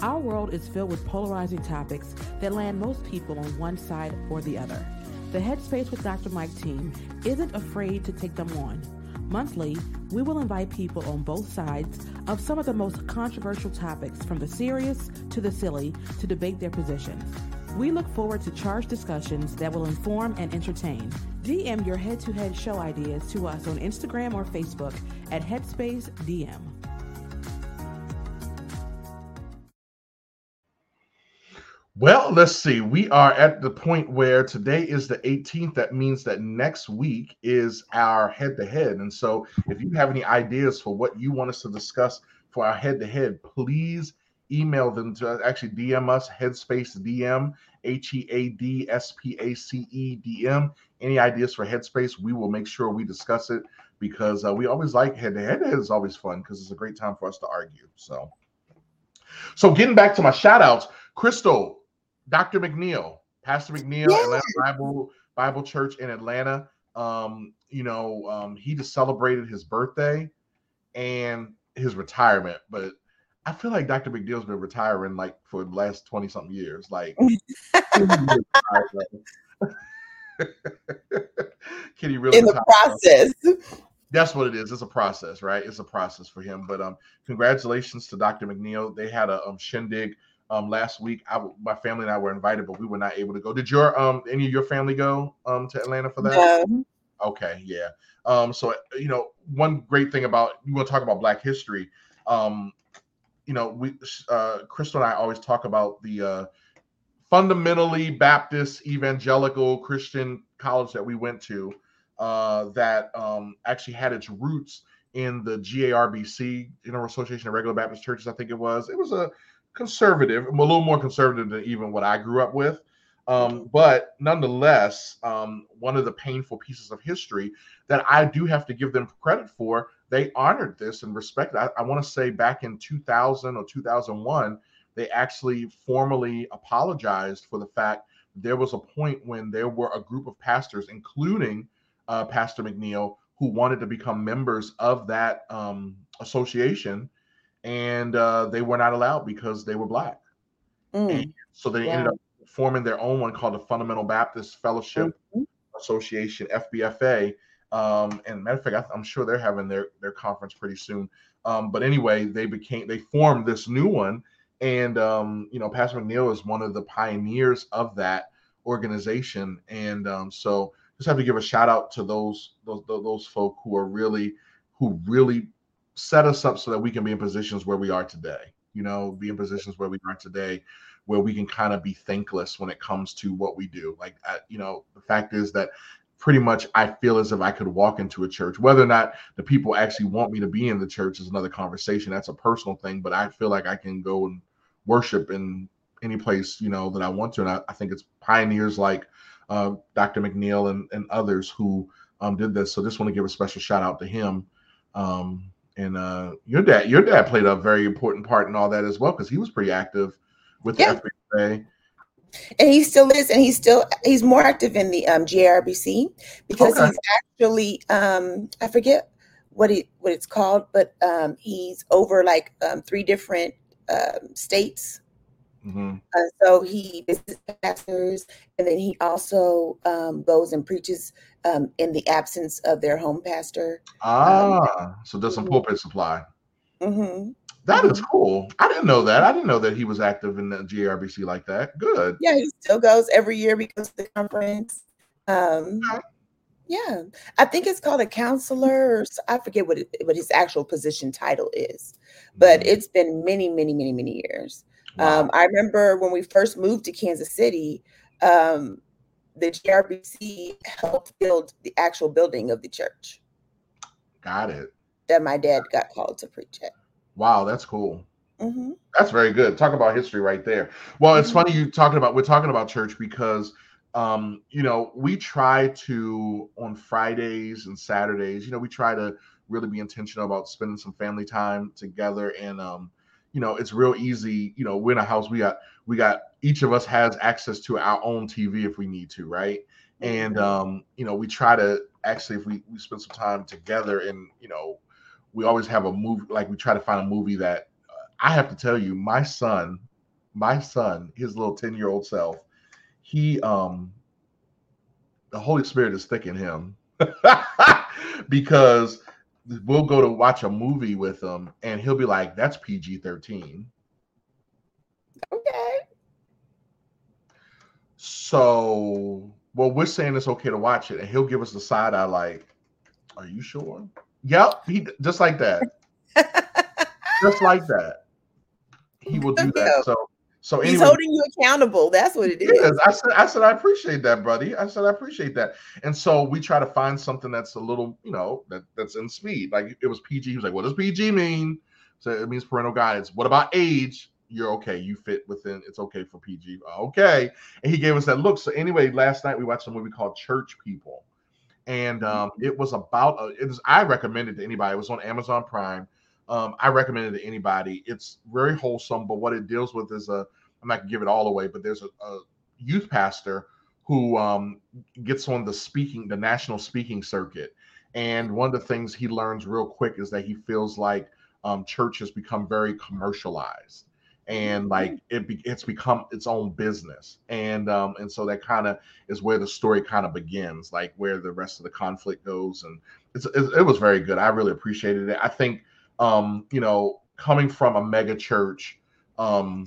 Speaker 5: Our world is filled with polarizing topics that land most people on one side or the other. The Headspace with Dr. Mike team isn't afraid to take them on. Monthly, we will invite people on both sides of some of the most controversial topics, from the serious to the silly, to debate their positions. We look forward to charged discussions that will inform and entertain. DM your head to head show ideas to us on Instagram or Facebook at Headspace DM.
Speaker 2: Well, let's see. We are at the point where today is the 18th. That means that next week is our head to head. And so, if you have any ideas for what you want us to discuss for our head to head, please email them to actually DM us, Headspace DM, H E A D S P A C E D M. Any ideas for Headspace? We will make sure we discuss it because uh, we always like head to head. is always fun because it's a great time for us to argue. So, so getting back to my shout outs, Crystal, Dr. McNeil, Pastor McNeil, Atlanta Bible Bible Church in Atlanta. Um, you know, um, he just celebrated his birthday and his retirement, but I feel like Dr. McNeil's been retiring like for the last 20 something years. Like, can he really
Speaker 3: in the process?
Speaker 2: That's what it is. It's a process, right? It's a process for him. But um, congratulations to Dr. McNeil. They had a um shindig um last week. I my family and I were invited, but we were not able to go. Did your um any of your family go um to Atlanta for that?
Speaker 3: No.
Speaker 2: Okay, yeah. Um, so you know, one great thing about you want to talk about Black history. Um, you know, we uh Crystal and I always talk about the uh fundamentally Baptist evangelical Christian college that we went to uh, that um, actually had its roots in the GARBC, General Association of Regular Baptist Churches, I think it was. It was a conservative, a little more conservative than even what I grew up with. Um, but nonetheless, um, one of the painful pieces of history that I do have to give them credit for, they honored this and respected. I, I want to say back in 2000 or 2001, they actually formally apologized for the fact there was a point when there were a group of pastors, including uh, Pastor McNeil, who wanted to become members of that um, association, and uh, they were not allowed because they were black.
Speaker 3: Mm.
Speaker 2: so they ended up forming their own one called the Fundamental Baptist Fellowship mm-hmm. Association (FBFA). Um, and matter of fact, I, am sure they're having their their conference pretty soon. Um, but anyway, they became they formed this new one, and um, you know, Pastor McNeil is one of the pioneers of that organization, and um, so just have to give a shout out to those those those folk who are really who really set us up so that we can be in positions where we are today. You know, be in positions where we are today, where we can kind of be thankless when it comes to what we do. Like, you know, the fact is that pretty much I feel as if I could walk into a church. Whether or not the people actually want me to be in the church is another conversation. That's a personal thing, but I feel like I can go and worship in any place, you know, that I want to. And I, I think it's pioneers like uh, Dr. McNeil and, and others who um, did this. So just want to give a special shout out to him. Um, and uh, your dad, your dad played a very important part in all that as well because he was pretty active with yeah. the FBA.
Speaker 3: And he still is, and he's still he's more active in the um, GARBC because okay. he's actually um, I forget what he what it's called, but um, he's over like um, three different um, states Mm-hmm. Uh, so he visits pastors, and then he also um, goes and preaches um, in the absence of their home pastor.
Speaker 2: Ah, so does some mm-hmm. pulpit supply.
Speaker 3: Mm-hmm.
Speaker 2: That is cool. I didn't know that. I didn't know that he was active in the GRBC like that. Good.
Speaker 3: Yeah, he still goes every year because of the conference. Um, okay. Yeah, I think it's called a counselor. Or, I forget what it, what his actual position title is, but mm-hmm. it's been many, many, many, many years. Wow. Um, I remember when we first moved to Kansas City, um, the GRBC helped build the actual building of the church.
Speaker 2: Got it.
Speaker 3: That my dad got called to preach at.
Speaker 2: Wow, that's cool.
Speaker 3: Mm-hmm.
Speaker 2: That's very good. Talk about history right there. Well, it's mm-hmm. funny you talking about we're talking about church because um, you know, we try to on Fridays and Saturdays, you know, we try to really be intentional about spending some family time together and um you know, it's real easy. You know, we're in a house. We got we got each of us has access to our own TV if we need to, right? And mm-hmm. um, you know, we try to actually if we we spend some time together, and you know, we always have a movie. Like we try to find a movie that uh, I have to tell you, my son, my son, his little ten year old self, he um, the Holy Spirit is thick in him because we'll go to watch a movie with him and he'll be like, that's PG 13.
Speaker 3: Okay.
Speaker 2: So, well, we're saying it's okay to watch it, and he'll give us the side eye, like, are you sure? Yep. He just like that. just like that. He will do that. So so
Speaker 3: he's holding you accountable. That's what it is.
Speaker 2: I said, I said, I appreciate that, buddy. I said, I appreciate that. And so we try to find something that's a little, you know, that that's in speed. Like it was PG. He was like, "What does PG mean?" So it means parental guidance. What about age? You're okay. You fit within. It's okay for PG. Okay. And he gave us that look. So anyway, last night we watched a movie called Church People, and um, it was about. A, it was. I recommended to anybody. It was on Amazon Prime. Um, I recommend it to anybody. It's very wholesome, but what it deals with is a I'm not gonna give it all away, but there's a, a youth pastor who um, gets on the speaking, the national speaking circuit. And one of the things he learns real quick is that he feels like um, church has become very commercialized and like it be, it's become its own business. And um and so that kind of is where the story kind of begins like where the rest of the conflict goes and it's, it, it was very good. I really appreciated it. I think um you know coming from a mega church um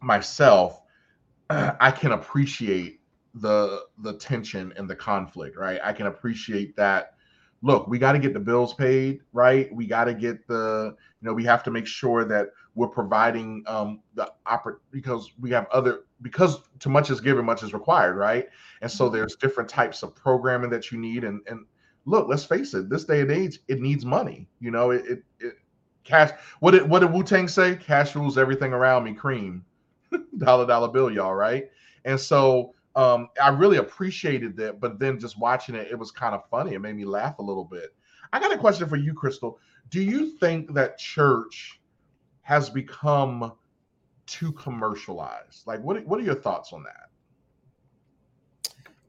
Speaker 2: myself i can appreciate the the tension and the conflict right? I can appreciate that look we got to get the bills paid right? We got to get the you know we have to make sure that we're providing um the oppor- because we have other because too much is given much is required right? And so mm-hmm. there's different types of programming that you need and and look let's face it this day and age it needs money you know it, it, it cash what did what did wu-tang say? Cash rules everything around me cream dollar dollar bill y'all right? And so um i really appreciated that but then just watching it it was kind of funny it made me laugh a little bit. I got a question for you crystal. Do you think that church has become too commercialized. Like what, what are your thoughts on that?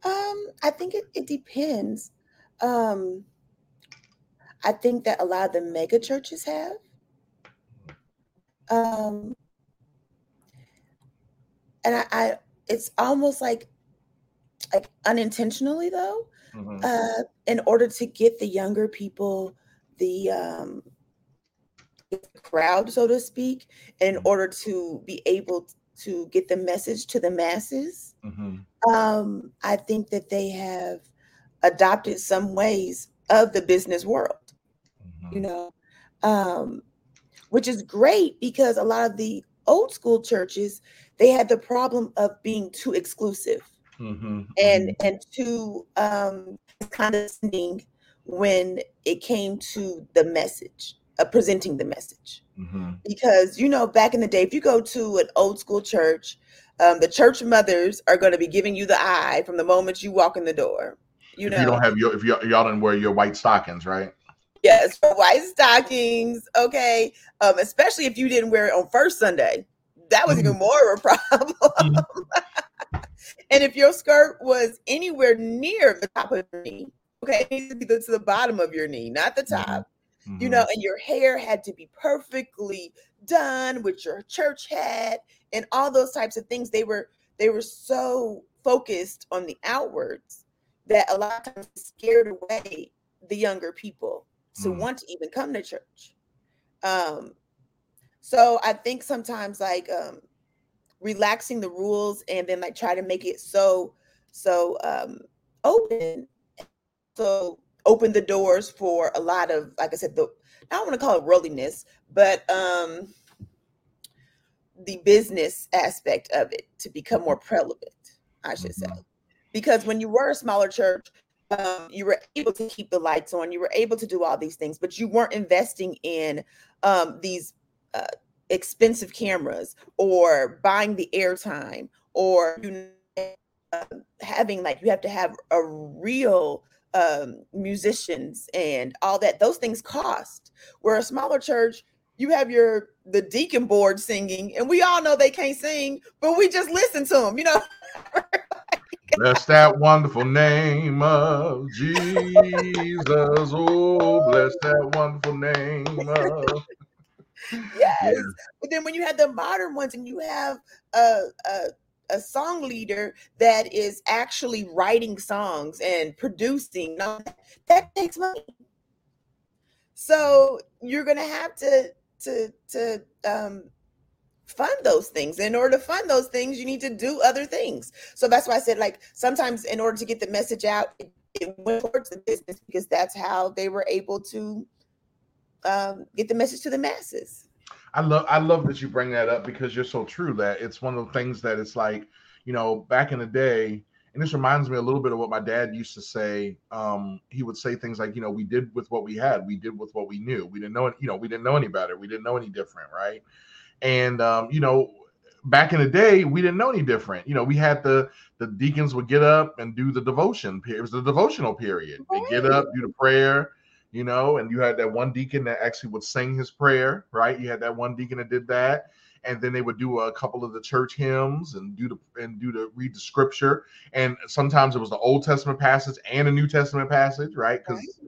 Speaker 3: Um i think it, it depends. Um i think that a lot of the mega churches have. Um and I, I it's almost like like unintentionally though mm-hmm. uh in order to get the younger people the um crowd so to speak in mm-hmm. order to be able to get the message to the masses mm-hmm. um i think that they have adopted some ways of the business world mm-hmm. you know um which is great because a lot of the old school churches they had the problem of being too exclusive mm-hmm, and mm-hmm. and too um, condescending when it came to the message, uh, presenting the message. Mm-hmm. Because you know, back in the day, if you go to an old school church, um, the church mothers are going to be giving you the eye from the moment you walk in the door. You
Speaker 2: if
Speaker 3: know,
Speaker 2: you don't have your if y'all, y'all didn't wear your white stockings, right?
Speaker 3: Yes, white stockings. Okay, um, especially if you didn't wear it on first Sunday that was even mm-hmm. more of a problem. Mm-hmm. and if your skirt was anywhere near the top of your knee, okay, it needs to be to the bottom of your knee, not the top. Mm-hmm. You know, and your hair had to be perfectly done with your church hat and all those types of things. They were they were so focused on the outwards that a lot of times scared away the younger people to mm. want to even come to church. Um, so I think sometimes like um relaxing the rules and then like try to make it so so um open so open the doors for a lot of like I said the I don't want to call it worldliness, but um the business aspect of it to become more prevalent, I should mm-hmm. say. Because when you were a smaller church, um, you were able to keep the lights on, you were able to do all these things, but you weren't investing in um, these uh, expensive cameras or buying the airtime or you know, having like you have to have a real um, musicians and all that those things cost where a smaller church you have your the deacon board singing and we all know they can't sing but we just listen to them you know
Speaker 2: bless that wonderful name of jesus oh bless that wonderful name of
Speaker 3: yes. Yeah. But then when you have the modern ones and you have a, a a song leader that is actually writing songs and producing, that takes money. So you're gonna have to to to um fund those things. In order to fund those things, you need to do other things. So that's why I said, like, sometimes in order to get the message out, it, it went towards the business because that's how they were able to um, get the message to the masses.
Speaker 2: I love I love that you bring that up because you're so true that it's one of the things that it's like, you know, back in the day, and this reminds me a little bit of what my dad used to say. Um, he would say things like, you know, we did with what we had, we did with what we knew. We didn't know it, you know, we didn't know any better, we didn't know any different, right? And um, you know, back in the day, we didn't know any different. You know, we had the the deacons would get up and do the devotion. Period, it was the devotional period. They get up, do the prayer, you know, and you had that one deacon that actually would sing his prayer, right? You had that one deacon that did that. and then they would do a couple of the church hymns and do the and do the read the scripture. And sometimes it was the Old Testament passage and a New Testament passage, right? Because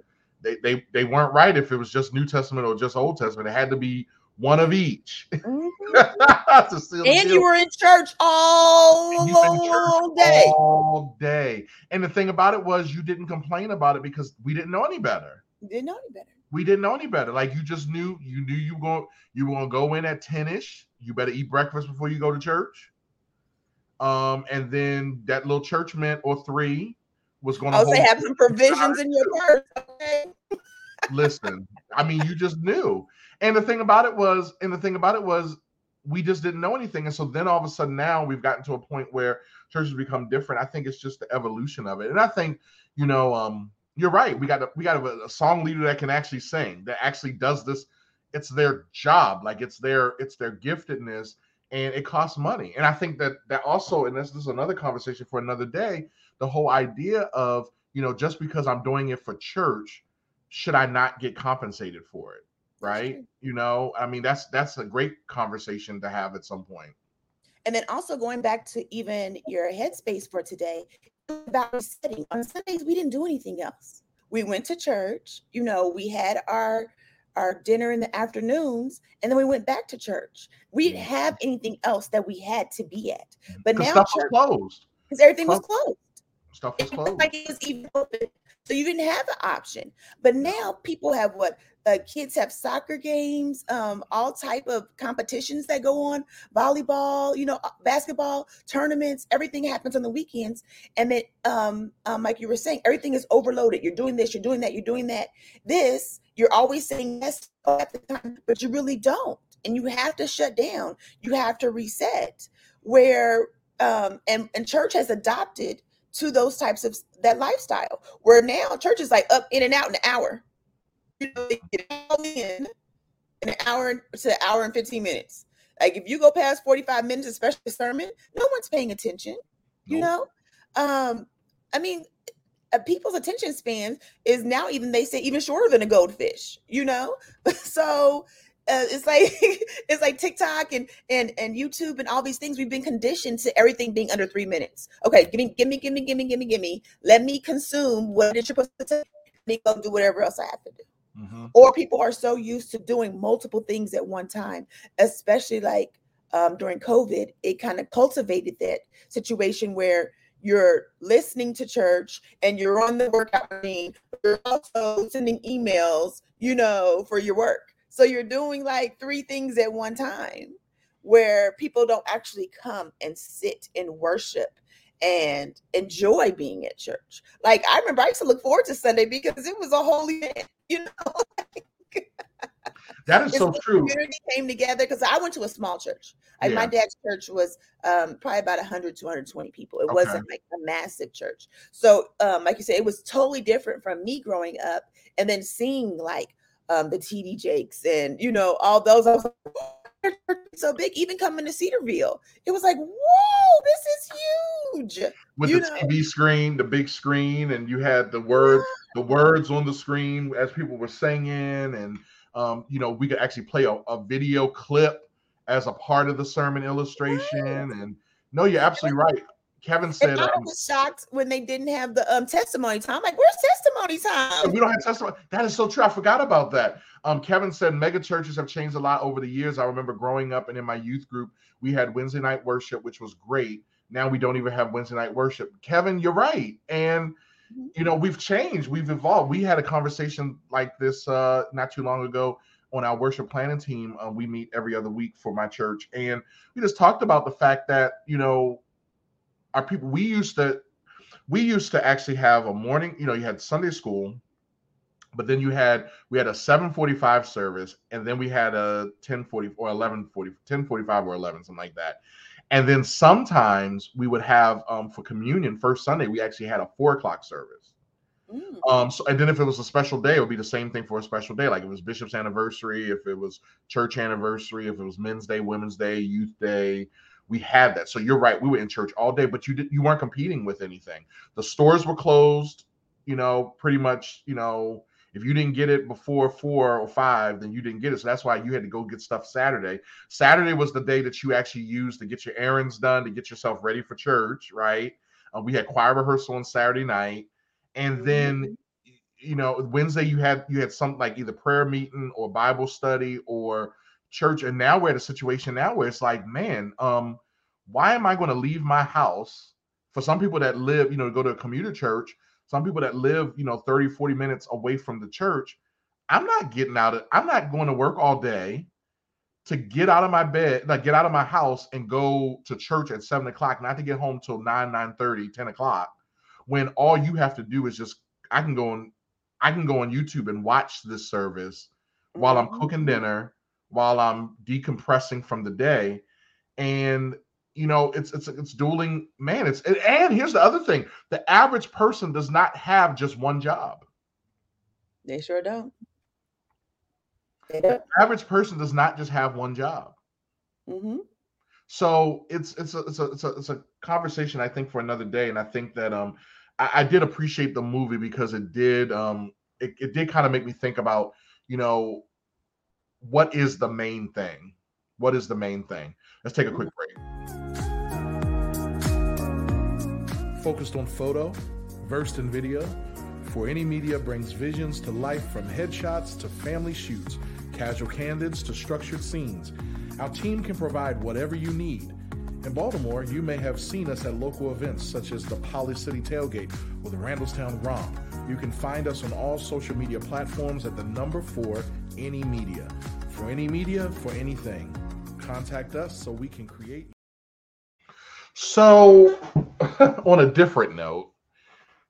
Speaker 3: Right.
Speaker 2: they, they they weren't right if it was just New Testament or just Old Testament. It had to be one of each.
Speaker 3: Mhm.
Speaker 2: seal
Speaker 3: And you were in church all
Speaker 2: And you've been in church
Speaker 3: day.
Speaker 2: all day. And the thing about it was you didn't complain about it because we didn't know any better.
Speaker 3: Didn't know any better.
Speaker 2: We didn't know any better. Like you just knew you knew you go you were gonna go in at 10ish. You better eat breakfast before you go to church. Um, and then that little church mint or three was gonna
Speaker 3: I would have some provisions in your purse. Okay.
Speaker 2: listen i mean you just knew and the thing about it was and the thing about it was we just didn't know anything and so then all of a sudden now we've gotten to a point where churches become different i think it's just the evolution of it and i think you know um you're right we got a, we got a, a song leader that can actually sing that actually does this it's their job like it's their it's their giftedness and it costs money and i think that that also and this, this is another conversation for another day the whole idea of you know just because i'm doing it for church should I not get compensated for it? Right? You know, I mean, that's that's a great conversation to have at some point.
Speaker 3: And then also going back to even your headspace for today, about resetting. On Sundays, we didn't do anything else. We went to church, you know, we had our our dinner in the afternoons, and then we went back to church. We didn't mm. have anything else that we had to be at. But now
Speaker 2: stuff was
Speaker 3: church,
Speaker 2: closed.
Speaker 3: because everything was
Speaker 2: closed. Stuff was
Speaker 3: It
Speaker 2: closed.
Speaker 3: like it was even open. So you didn't have the option. But now people have what uh, kids have soccer games, um, all type of competitions that go on, volleyball, you know, uh, basketball tournaments. Everything happens on the weekends, and then, um, um, like you were saying, everything is overloaded. You're doing this, you're doing that, you're doing that. This, you're always saying yes at the time, but you really don't, and you have to shut down. You have to reset. Where um, and and church has adopted to those types of that lifestyle where now church is like up in and out in an hour. You know they get all in in an hour to an hour and 15 minutes. Like if you go past 45 minutes especially sermon no one's paying attention you
Speaker 2: Nope.
Speaker 3: know? Um i mean uh, people's attention span is now even they say even shorter than a goldfish you know? So uh, it's like it's like TikTok and and and YouTube and all these things. We've been conditioned to everything being under three minutes. Okay, give me, give me, give me, give me, give me, give me. Let me consume what it's supposed to. Let me go do whatever else I have to do.
Speaker 2: Mhm.
Speaker 3: Or people are so used to doing multiple things at one time, especially like um, during COVID. It kind of cultivated that situation where you're listening to church and you're on the workout machine. You're also sending emails, you know, for your work. So you're doing like three things at one time where people don't actually come and sit and worship and enjoy being at church. Like I remember I used to look forward to Sunday because it was a holy day, you know.
Speaker 2: That is so true.
Speaker 3: community came together because I went to a small church. Like my dad's church was um, probably about 100, 220 people. It
Speaker 2: Okay.
Speaker 3: wasn't like a massive church. So, um, like you said, it was totally different from me growing up and then seeing like um, the TD Jakes and, you know, all those. I was like, "Whoa, their church is so big. Even coming to Cedarville, it was like, whoa, this is huge.
Speaker 2: With
Speaker 3: you
Speaker 2: the
Speaker 3: know.
Speaker 2: TV screen, the big screen, and you had the word the words on the screen as people were singing, and um, you know, we could actually play a, a video clip as a part of the sermon illustration. And no, you're absolutely right. Kevin said
Speaker 3: And I
Speaker 2: um,
Speaker 3: was shocked when they didn't have the um, testimony time. Like, where's testimony time?
Speaker 2: we don't have testimony. That is so true. I forgot about that. Um, Kevin said mega churches have changed a lot over the years. I remember growing up and in my youth group, we had Wednesday night worship, which was great. Now we don't even have Wednesday night worship. Kevin, you're right. And
Speaker 3: Mhm.
Speaker 2: you know, we've changed, we've evolved. We had a conversation like this uh not too long ago on our worship planning team. Uh, we meet every other week for my church, and we just talked about the fact that you know, our people we used to we used to actually have a morning, you know, you had Sunday school, but then you had we had a 745 service, and then we had a 1040 or 1140, 1045 or 11, something like that. And then sometimes we would have um for communion, first Sunday, we actually had a four o'clock service.
Speaker 3: Mm.
Speaker 2: Um, so and then if it was a special day, it would be the same thing for a special day. Like if it was Bishop's anniversary, if it was church anniversary, if it was Men's Day, Women's Day, Youth Day, we had that. So you're right, we were in church all day, but you did you weren't competing with anything. The stores were closed, you know, pretty much, you know, If you didn't get it before four or five, then you didn't get it. So that's why you had to go get stuff Saturday. Saturday was the day that you actually used to get your errands done, to get yourself ready for church, right? Uh, we had choir rehearsal on Saturday night, and then
Speaker 3: Mhm.
Speaker 2: you know Wednesday you had you had something like either prayer meeting or Bible study or church, and now we're at a situation now where it's like, man, um, why am I going to leave my house? For some people that live, you know, go to a commuter church, some people that live, you know, 30, 40 minutes away from the church, I'm not getting out of, I'm not going to work all day to get out of my bed, like get out of my house and go to church at seven o'clock, not to get home till 9, 9 30, 10 o'clock, when all you have to do is just I can go on, I can go on YouTube and watch this service while I'm cooking
Speaker 3: Mhm.
Speaker 2: dinner, while I'm decompressing from the day. And you know, it's it's it's dueling, man. It's and- here's the other thing: the average person does not have just one job.
Speaker 3: They sure don't. They don't.
Speaker 2: The average person does not just have one job.
Speaker 3: hmm
Speaker 2: So it's it's a it's a it's a, it's a conversation I think for another day, and I think that um I, I did appreciate the movie because it did um it, it did kind of make me think about you know what is the main thing what is the main thing let's take a quick break
Speaker 4: Focused on photo, versed in video, For Any Media brings visions to life from headshots to family shoots, casual candids to structured scenes. Our team can provide whatever you need. In Baltimore, you may have seen us at local events such as the Poly City Tailgate or the Randallstown Romp. You can find us on all social media platforms at the number four, Any Media. For any media, for anything. Contact us so we can create.
Speaker 2: so on a different note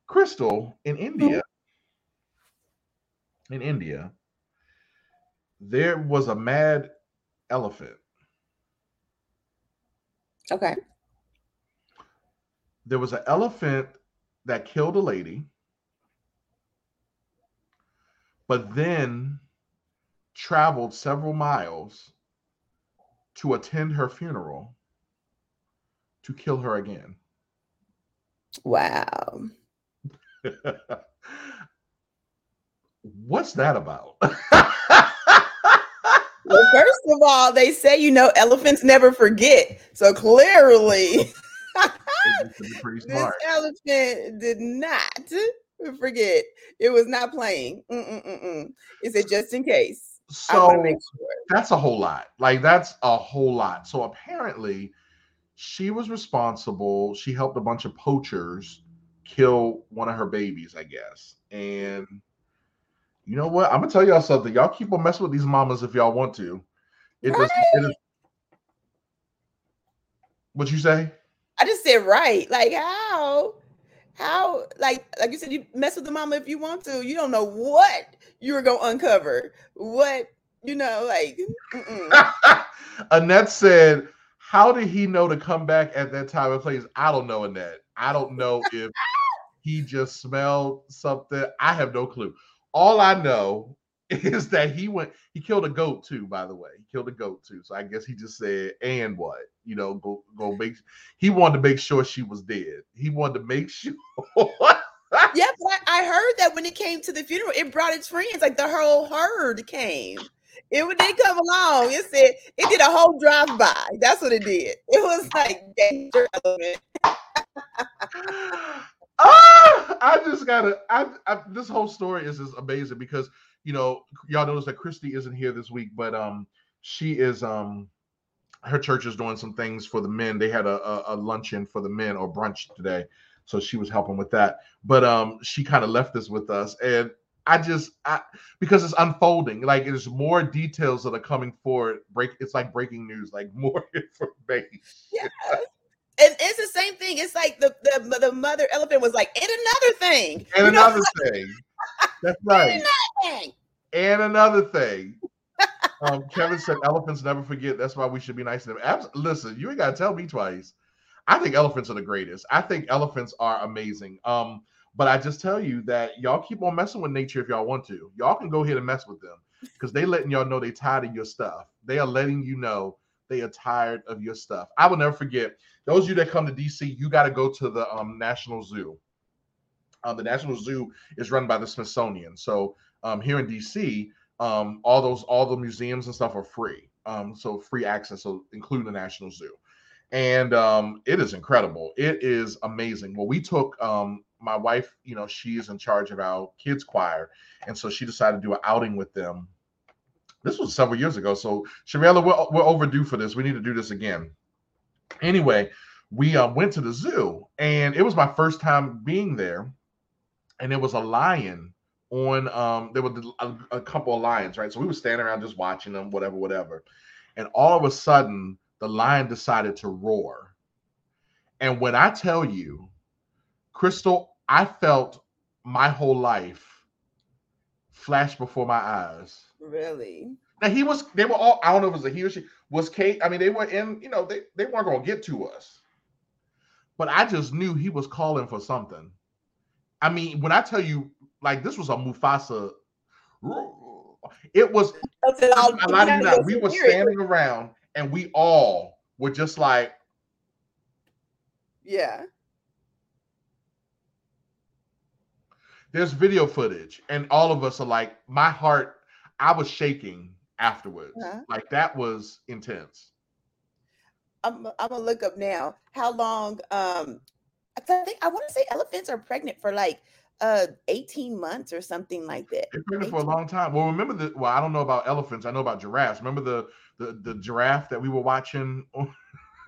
Speaker 2: crystal in india mm-hmm. in india there was a mad elephant
Speaker 3: Okay.
Speaker 2: there was an elephant that killed a lady, but then traveled several miles to attend her funeral to kill her again.
Speaker 3: Wow.
Speaker 2: What's that about?
Speaker 3: Well, first of all, they say you know elephants never forget. So clearly, this elephant did not forget. It was not playing. Mm-mm-mm-mm. It said just in case. I want to
Speaker 2: So that's a whole lot. Like that's a whole lot. So apparently, she was responsible. She helped a bunch of poachers kill one of her babies, I guess. And you know what? I'm gonna tell y'all something. Y'all keep on messing with these mamas if y'all want to. It does. It is, what you say?
Speaker 3: I just said right. Like how? How? Like like you said, you mess with the mama if you want to. You don't know what you're gonna uncover. What you know? Like.
Speaker 2: Annette said, "How did he know to come back at that time and place?" I don't know, Annette. I don't know if he just smelled something. I have no clue. All I know is that he went. He killed a goat too. By the way, he killed a goat too. So I guess he just said, "And what? You know, go go make." He wanted to make sure she was dead. He wanted to make sure.
Speaker 3: yeah, but I, I heard that when it came to the funeral, it brought its friends. Like the whole herd came. It would they come along. It said it did a whole drive by. That's what it did. It was like danger element.
Speaker 2: ah, I just gotta. I, I this whole story is just amazing because you know y'all notice that Christy isn't here this week, but um she is um her church is doing some things for the men. They had a, a, a luncheon for the men or brunch today, so she was helping with that. But um she kind of left this with us, and I just I because it's unfolding. Like there's more details that are coming forward. Break. It's like breaking news. Like more information.
Speaker 3: Yeah. And it's the same thing. It's like the, the the mother elephant was like, and another thing.
Speaker 2: And
Speaker 3: You know,
Speaker 2: another thing. That's right. And another thing, um, Kevin said elephants never forget. That's why we should be nice to them. Abs- Listen, you ain't gotta tell me twice. I think elephants are the greatest. I think elephants are amazing. Um, but I just tell you that y'all keep on messing with nature if y'all want to. Y'all can go ahead and mess with them because they letting y'all know they tired of your stuff. They are letting you know they are tired of your stuff. I will never forget. Those of you that come to DC, you got to go to the um, National Zoo. Uh, the National Zoo is run by the Smithsonian. So um, here in DC, um, all those all the museums and stuff are free. Um, so free access, so including the National Zoo, and um, it is incredible. It is amazing. Well, we took um, my wife. You know, she is in charge of our kids choir, and so she decided to do an outing with them. This was several years ago. So Shavella, we're, we're overdue for this. We need to do this again. Anyway, we uh, went to the zoo, and it was my first time being there, and there was a lion on um there were a, a, couple of lions right? So we were standing around just watching them whatever whatever. And all of a sudden the lion decided to roar. And when i tell you crystal i felt my whole life flash before my eyes.
Speaker 3: Really?
Speaker 2: Now he was they were all i don't know if it was a he or she was kate i mean they were in you know they, they weren't going to get to us. But i just knew he was calling for something i mean when i tell you like this was a Mufasa. It was. I lie to you now. We were standing around and we all were just like,
Speaker 3: yeah.
Speaker 2: There's video footage, and all of us are like, my heart. I was shaking afterwards. Uh-huh. Like that was intense.
Speaker 3: I'm, I'm gonna look up now how long. Um, I think I want to say elephants are pregnant for like uh 18 months or something like that.
Speaker 2: They've been for a long time. Well, remember the well, I don't know about elephants, I know about giraffes. Remember the the, the giraffe that we were watching on,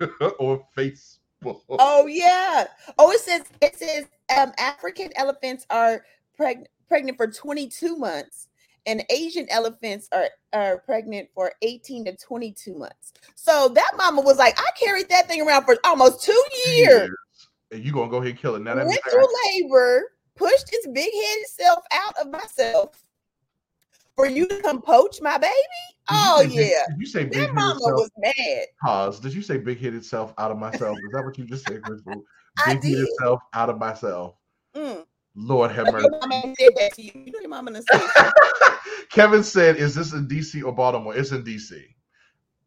Speaker 2: on Facebook.
Speaker 3: Oh yeah. Oh, it says it says um African elephants are preg- pregnant for 22 months and Asian elephants are, are pregnant for 18 to 22 months. So that mama was like, I carried that thing around for almost two years.
Speaker 2: And you gonna go ahead and kill it. Now
Speaker 3: Went through labor pushed its big headed self out of myself for you to come poach my baby? Oh
Speaker 2: did
Speaker 3: yeah.
Speaker 2: Did you say big headed
Speaker 3: mama self? was mad.
Speaker 2: Pause. Did you say big headed self out of myself? Is that what you just said, Crystal? Big headed self out of myself. Mm. Lord have mercy. said that to you. You know your mama say Kevin said, "Is this in DC or Baltimore?" It's in DC.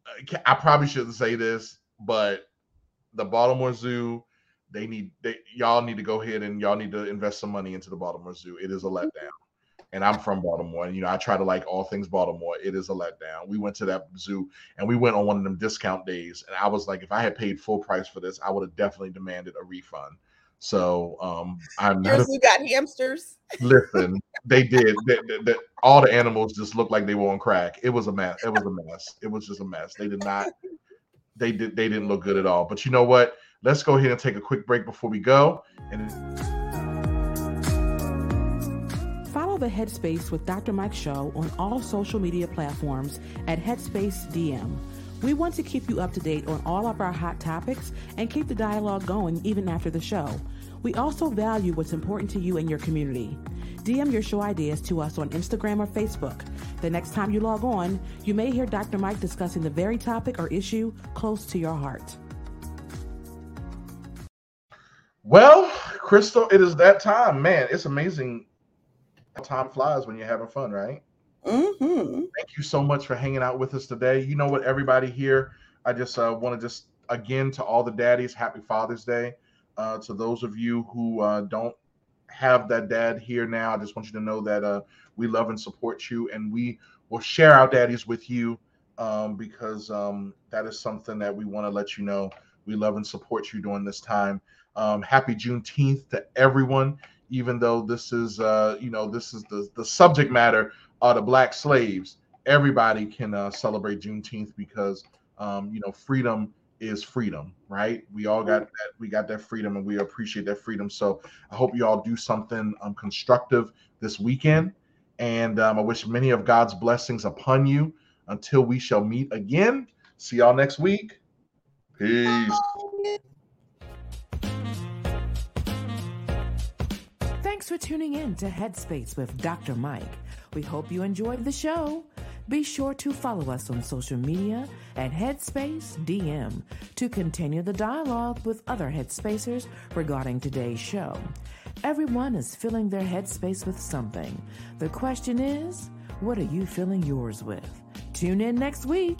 Speaker 2: Uh, I probably shouldn't say this, but the Baltimore Zoo they need they y'all need to go ahead and y'all need to invest some money into the Baltimore Zoo. It is a letdown. And I'm from Baltimore, and you know I try to like all things Baltimore. It is a letdown. We went to that zoo, and we went on one of them discount days, and I was like, if I had paid full price for this, I would have definitely demanded a refund. So um, I'm
Speaker 3: Your zoo got hamsters.
Speaker 2: Listen, they did. They, they, they, all the animals just looked like they were on crack. It was a mess. It was a mess. It was just a mess. They did not. They did. They didn't look good at all. But you know what? Let's go ahead and take a quick break before we go. And
Speaker 5: follow the Headspace with Dr. Mike show on all social media platforms at Headspace DM. We want to keep you up to date on all of our hot topics and keep the dialogue going even after the show. We also value what's important to you and your community. DM your show ideas to us on Instagram or Facebook. The next time you log on, you may hear Dr. Mike discussing the very topic or issue close to your heart.
Speaker 2: Well, Crystal, it is that time. Man, it's amazing how time flies when you're having fun, right?
Speaker 3: Mm-hmm.
Speaker 2: Thank you so much for hanging out with us today. You know what, everybody here, I just uh, want to just again to all the daddies, happy Father's Day. Uh, to those of you who uh, don't have that dad here now, I just want you to know that uh, we love and support you, and we will share our daddies with you um, because um, that is something that we want to let you know. We love and support you during this time. Um, happy Juneteenth to everyone, even though this is, uh, you know, this is the, the subject matter of the black slaves. Everybody can uh, celebrate Juneteenth because, um, you know, freedom is freedom, right? We all got that. We got that freedom, and we appreciate that freedom. So I hope you all do something um, constructive this weekend, and um, I wish many of God's blessings upon you. Until we shall meet again. See y'all next week. Peace.
Speaker 1: For tuning in to Headspace with Dr. Mike. We hope you enjoyed the show. Be sure to follow us on social media at Headspace DM to continue the dialogue with other Headspacers regarding today's show. Everyone is filling their headspace with something. The question is, what are you filling yours with? Tune in next week.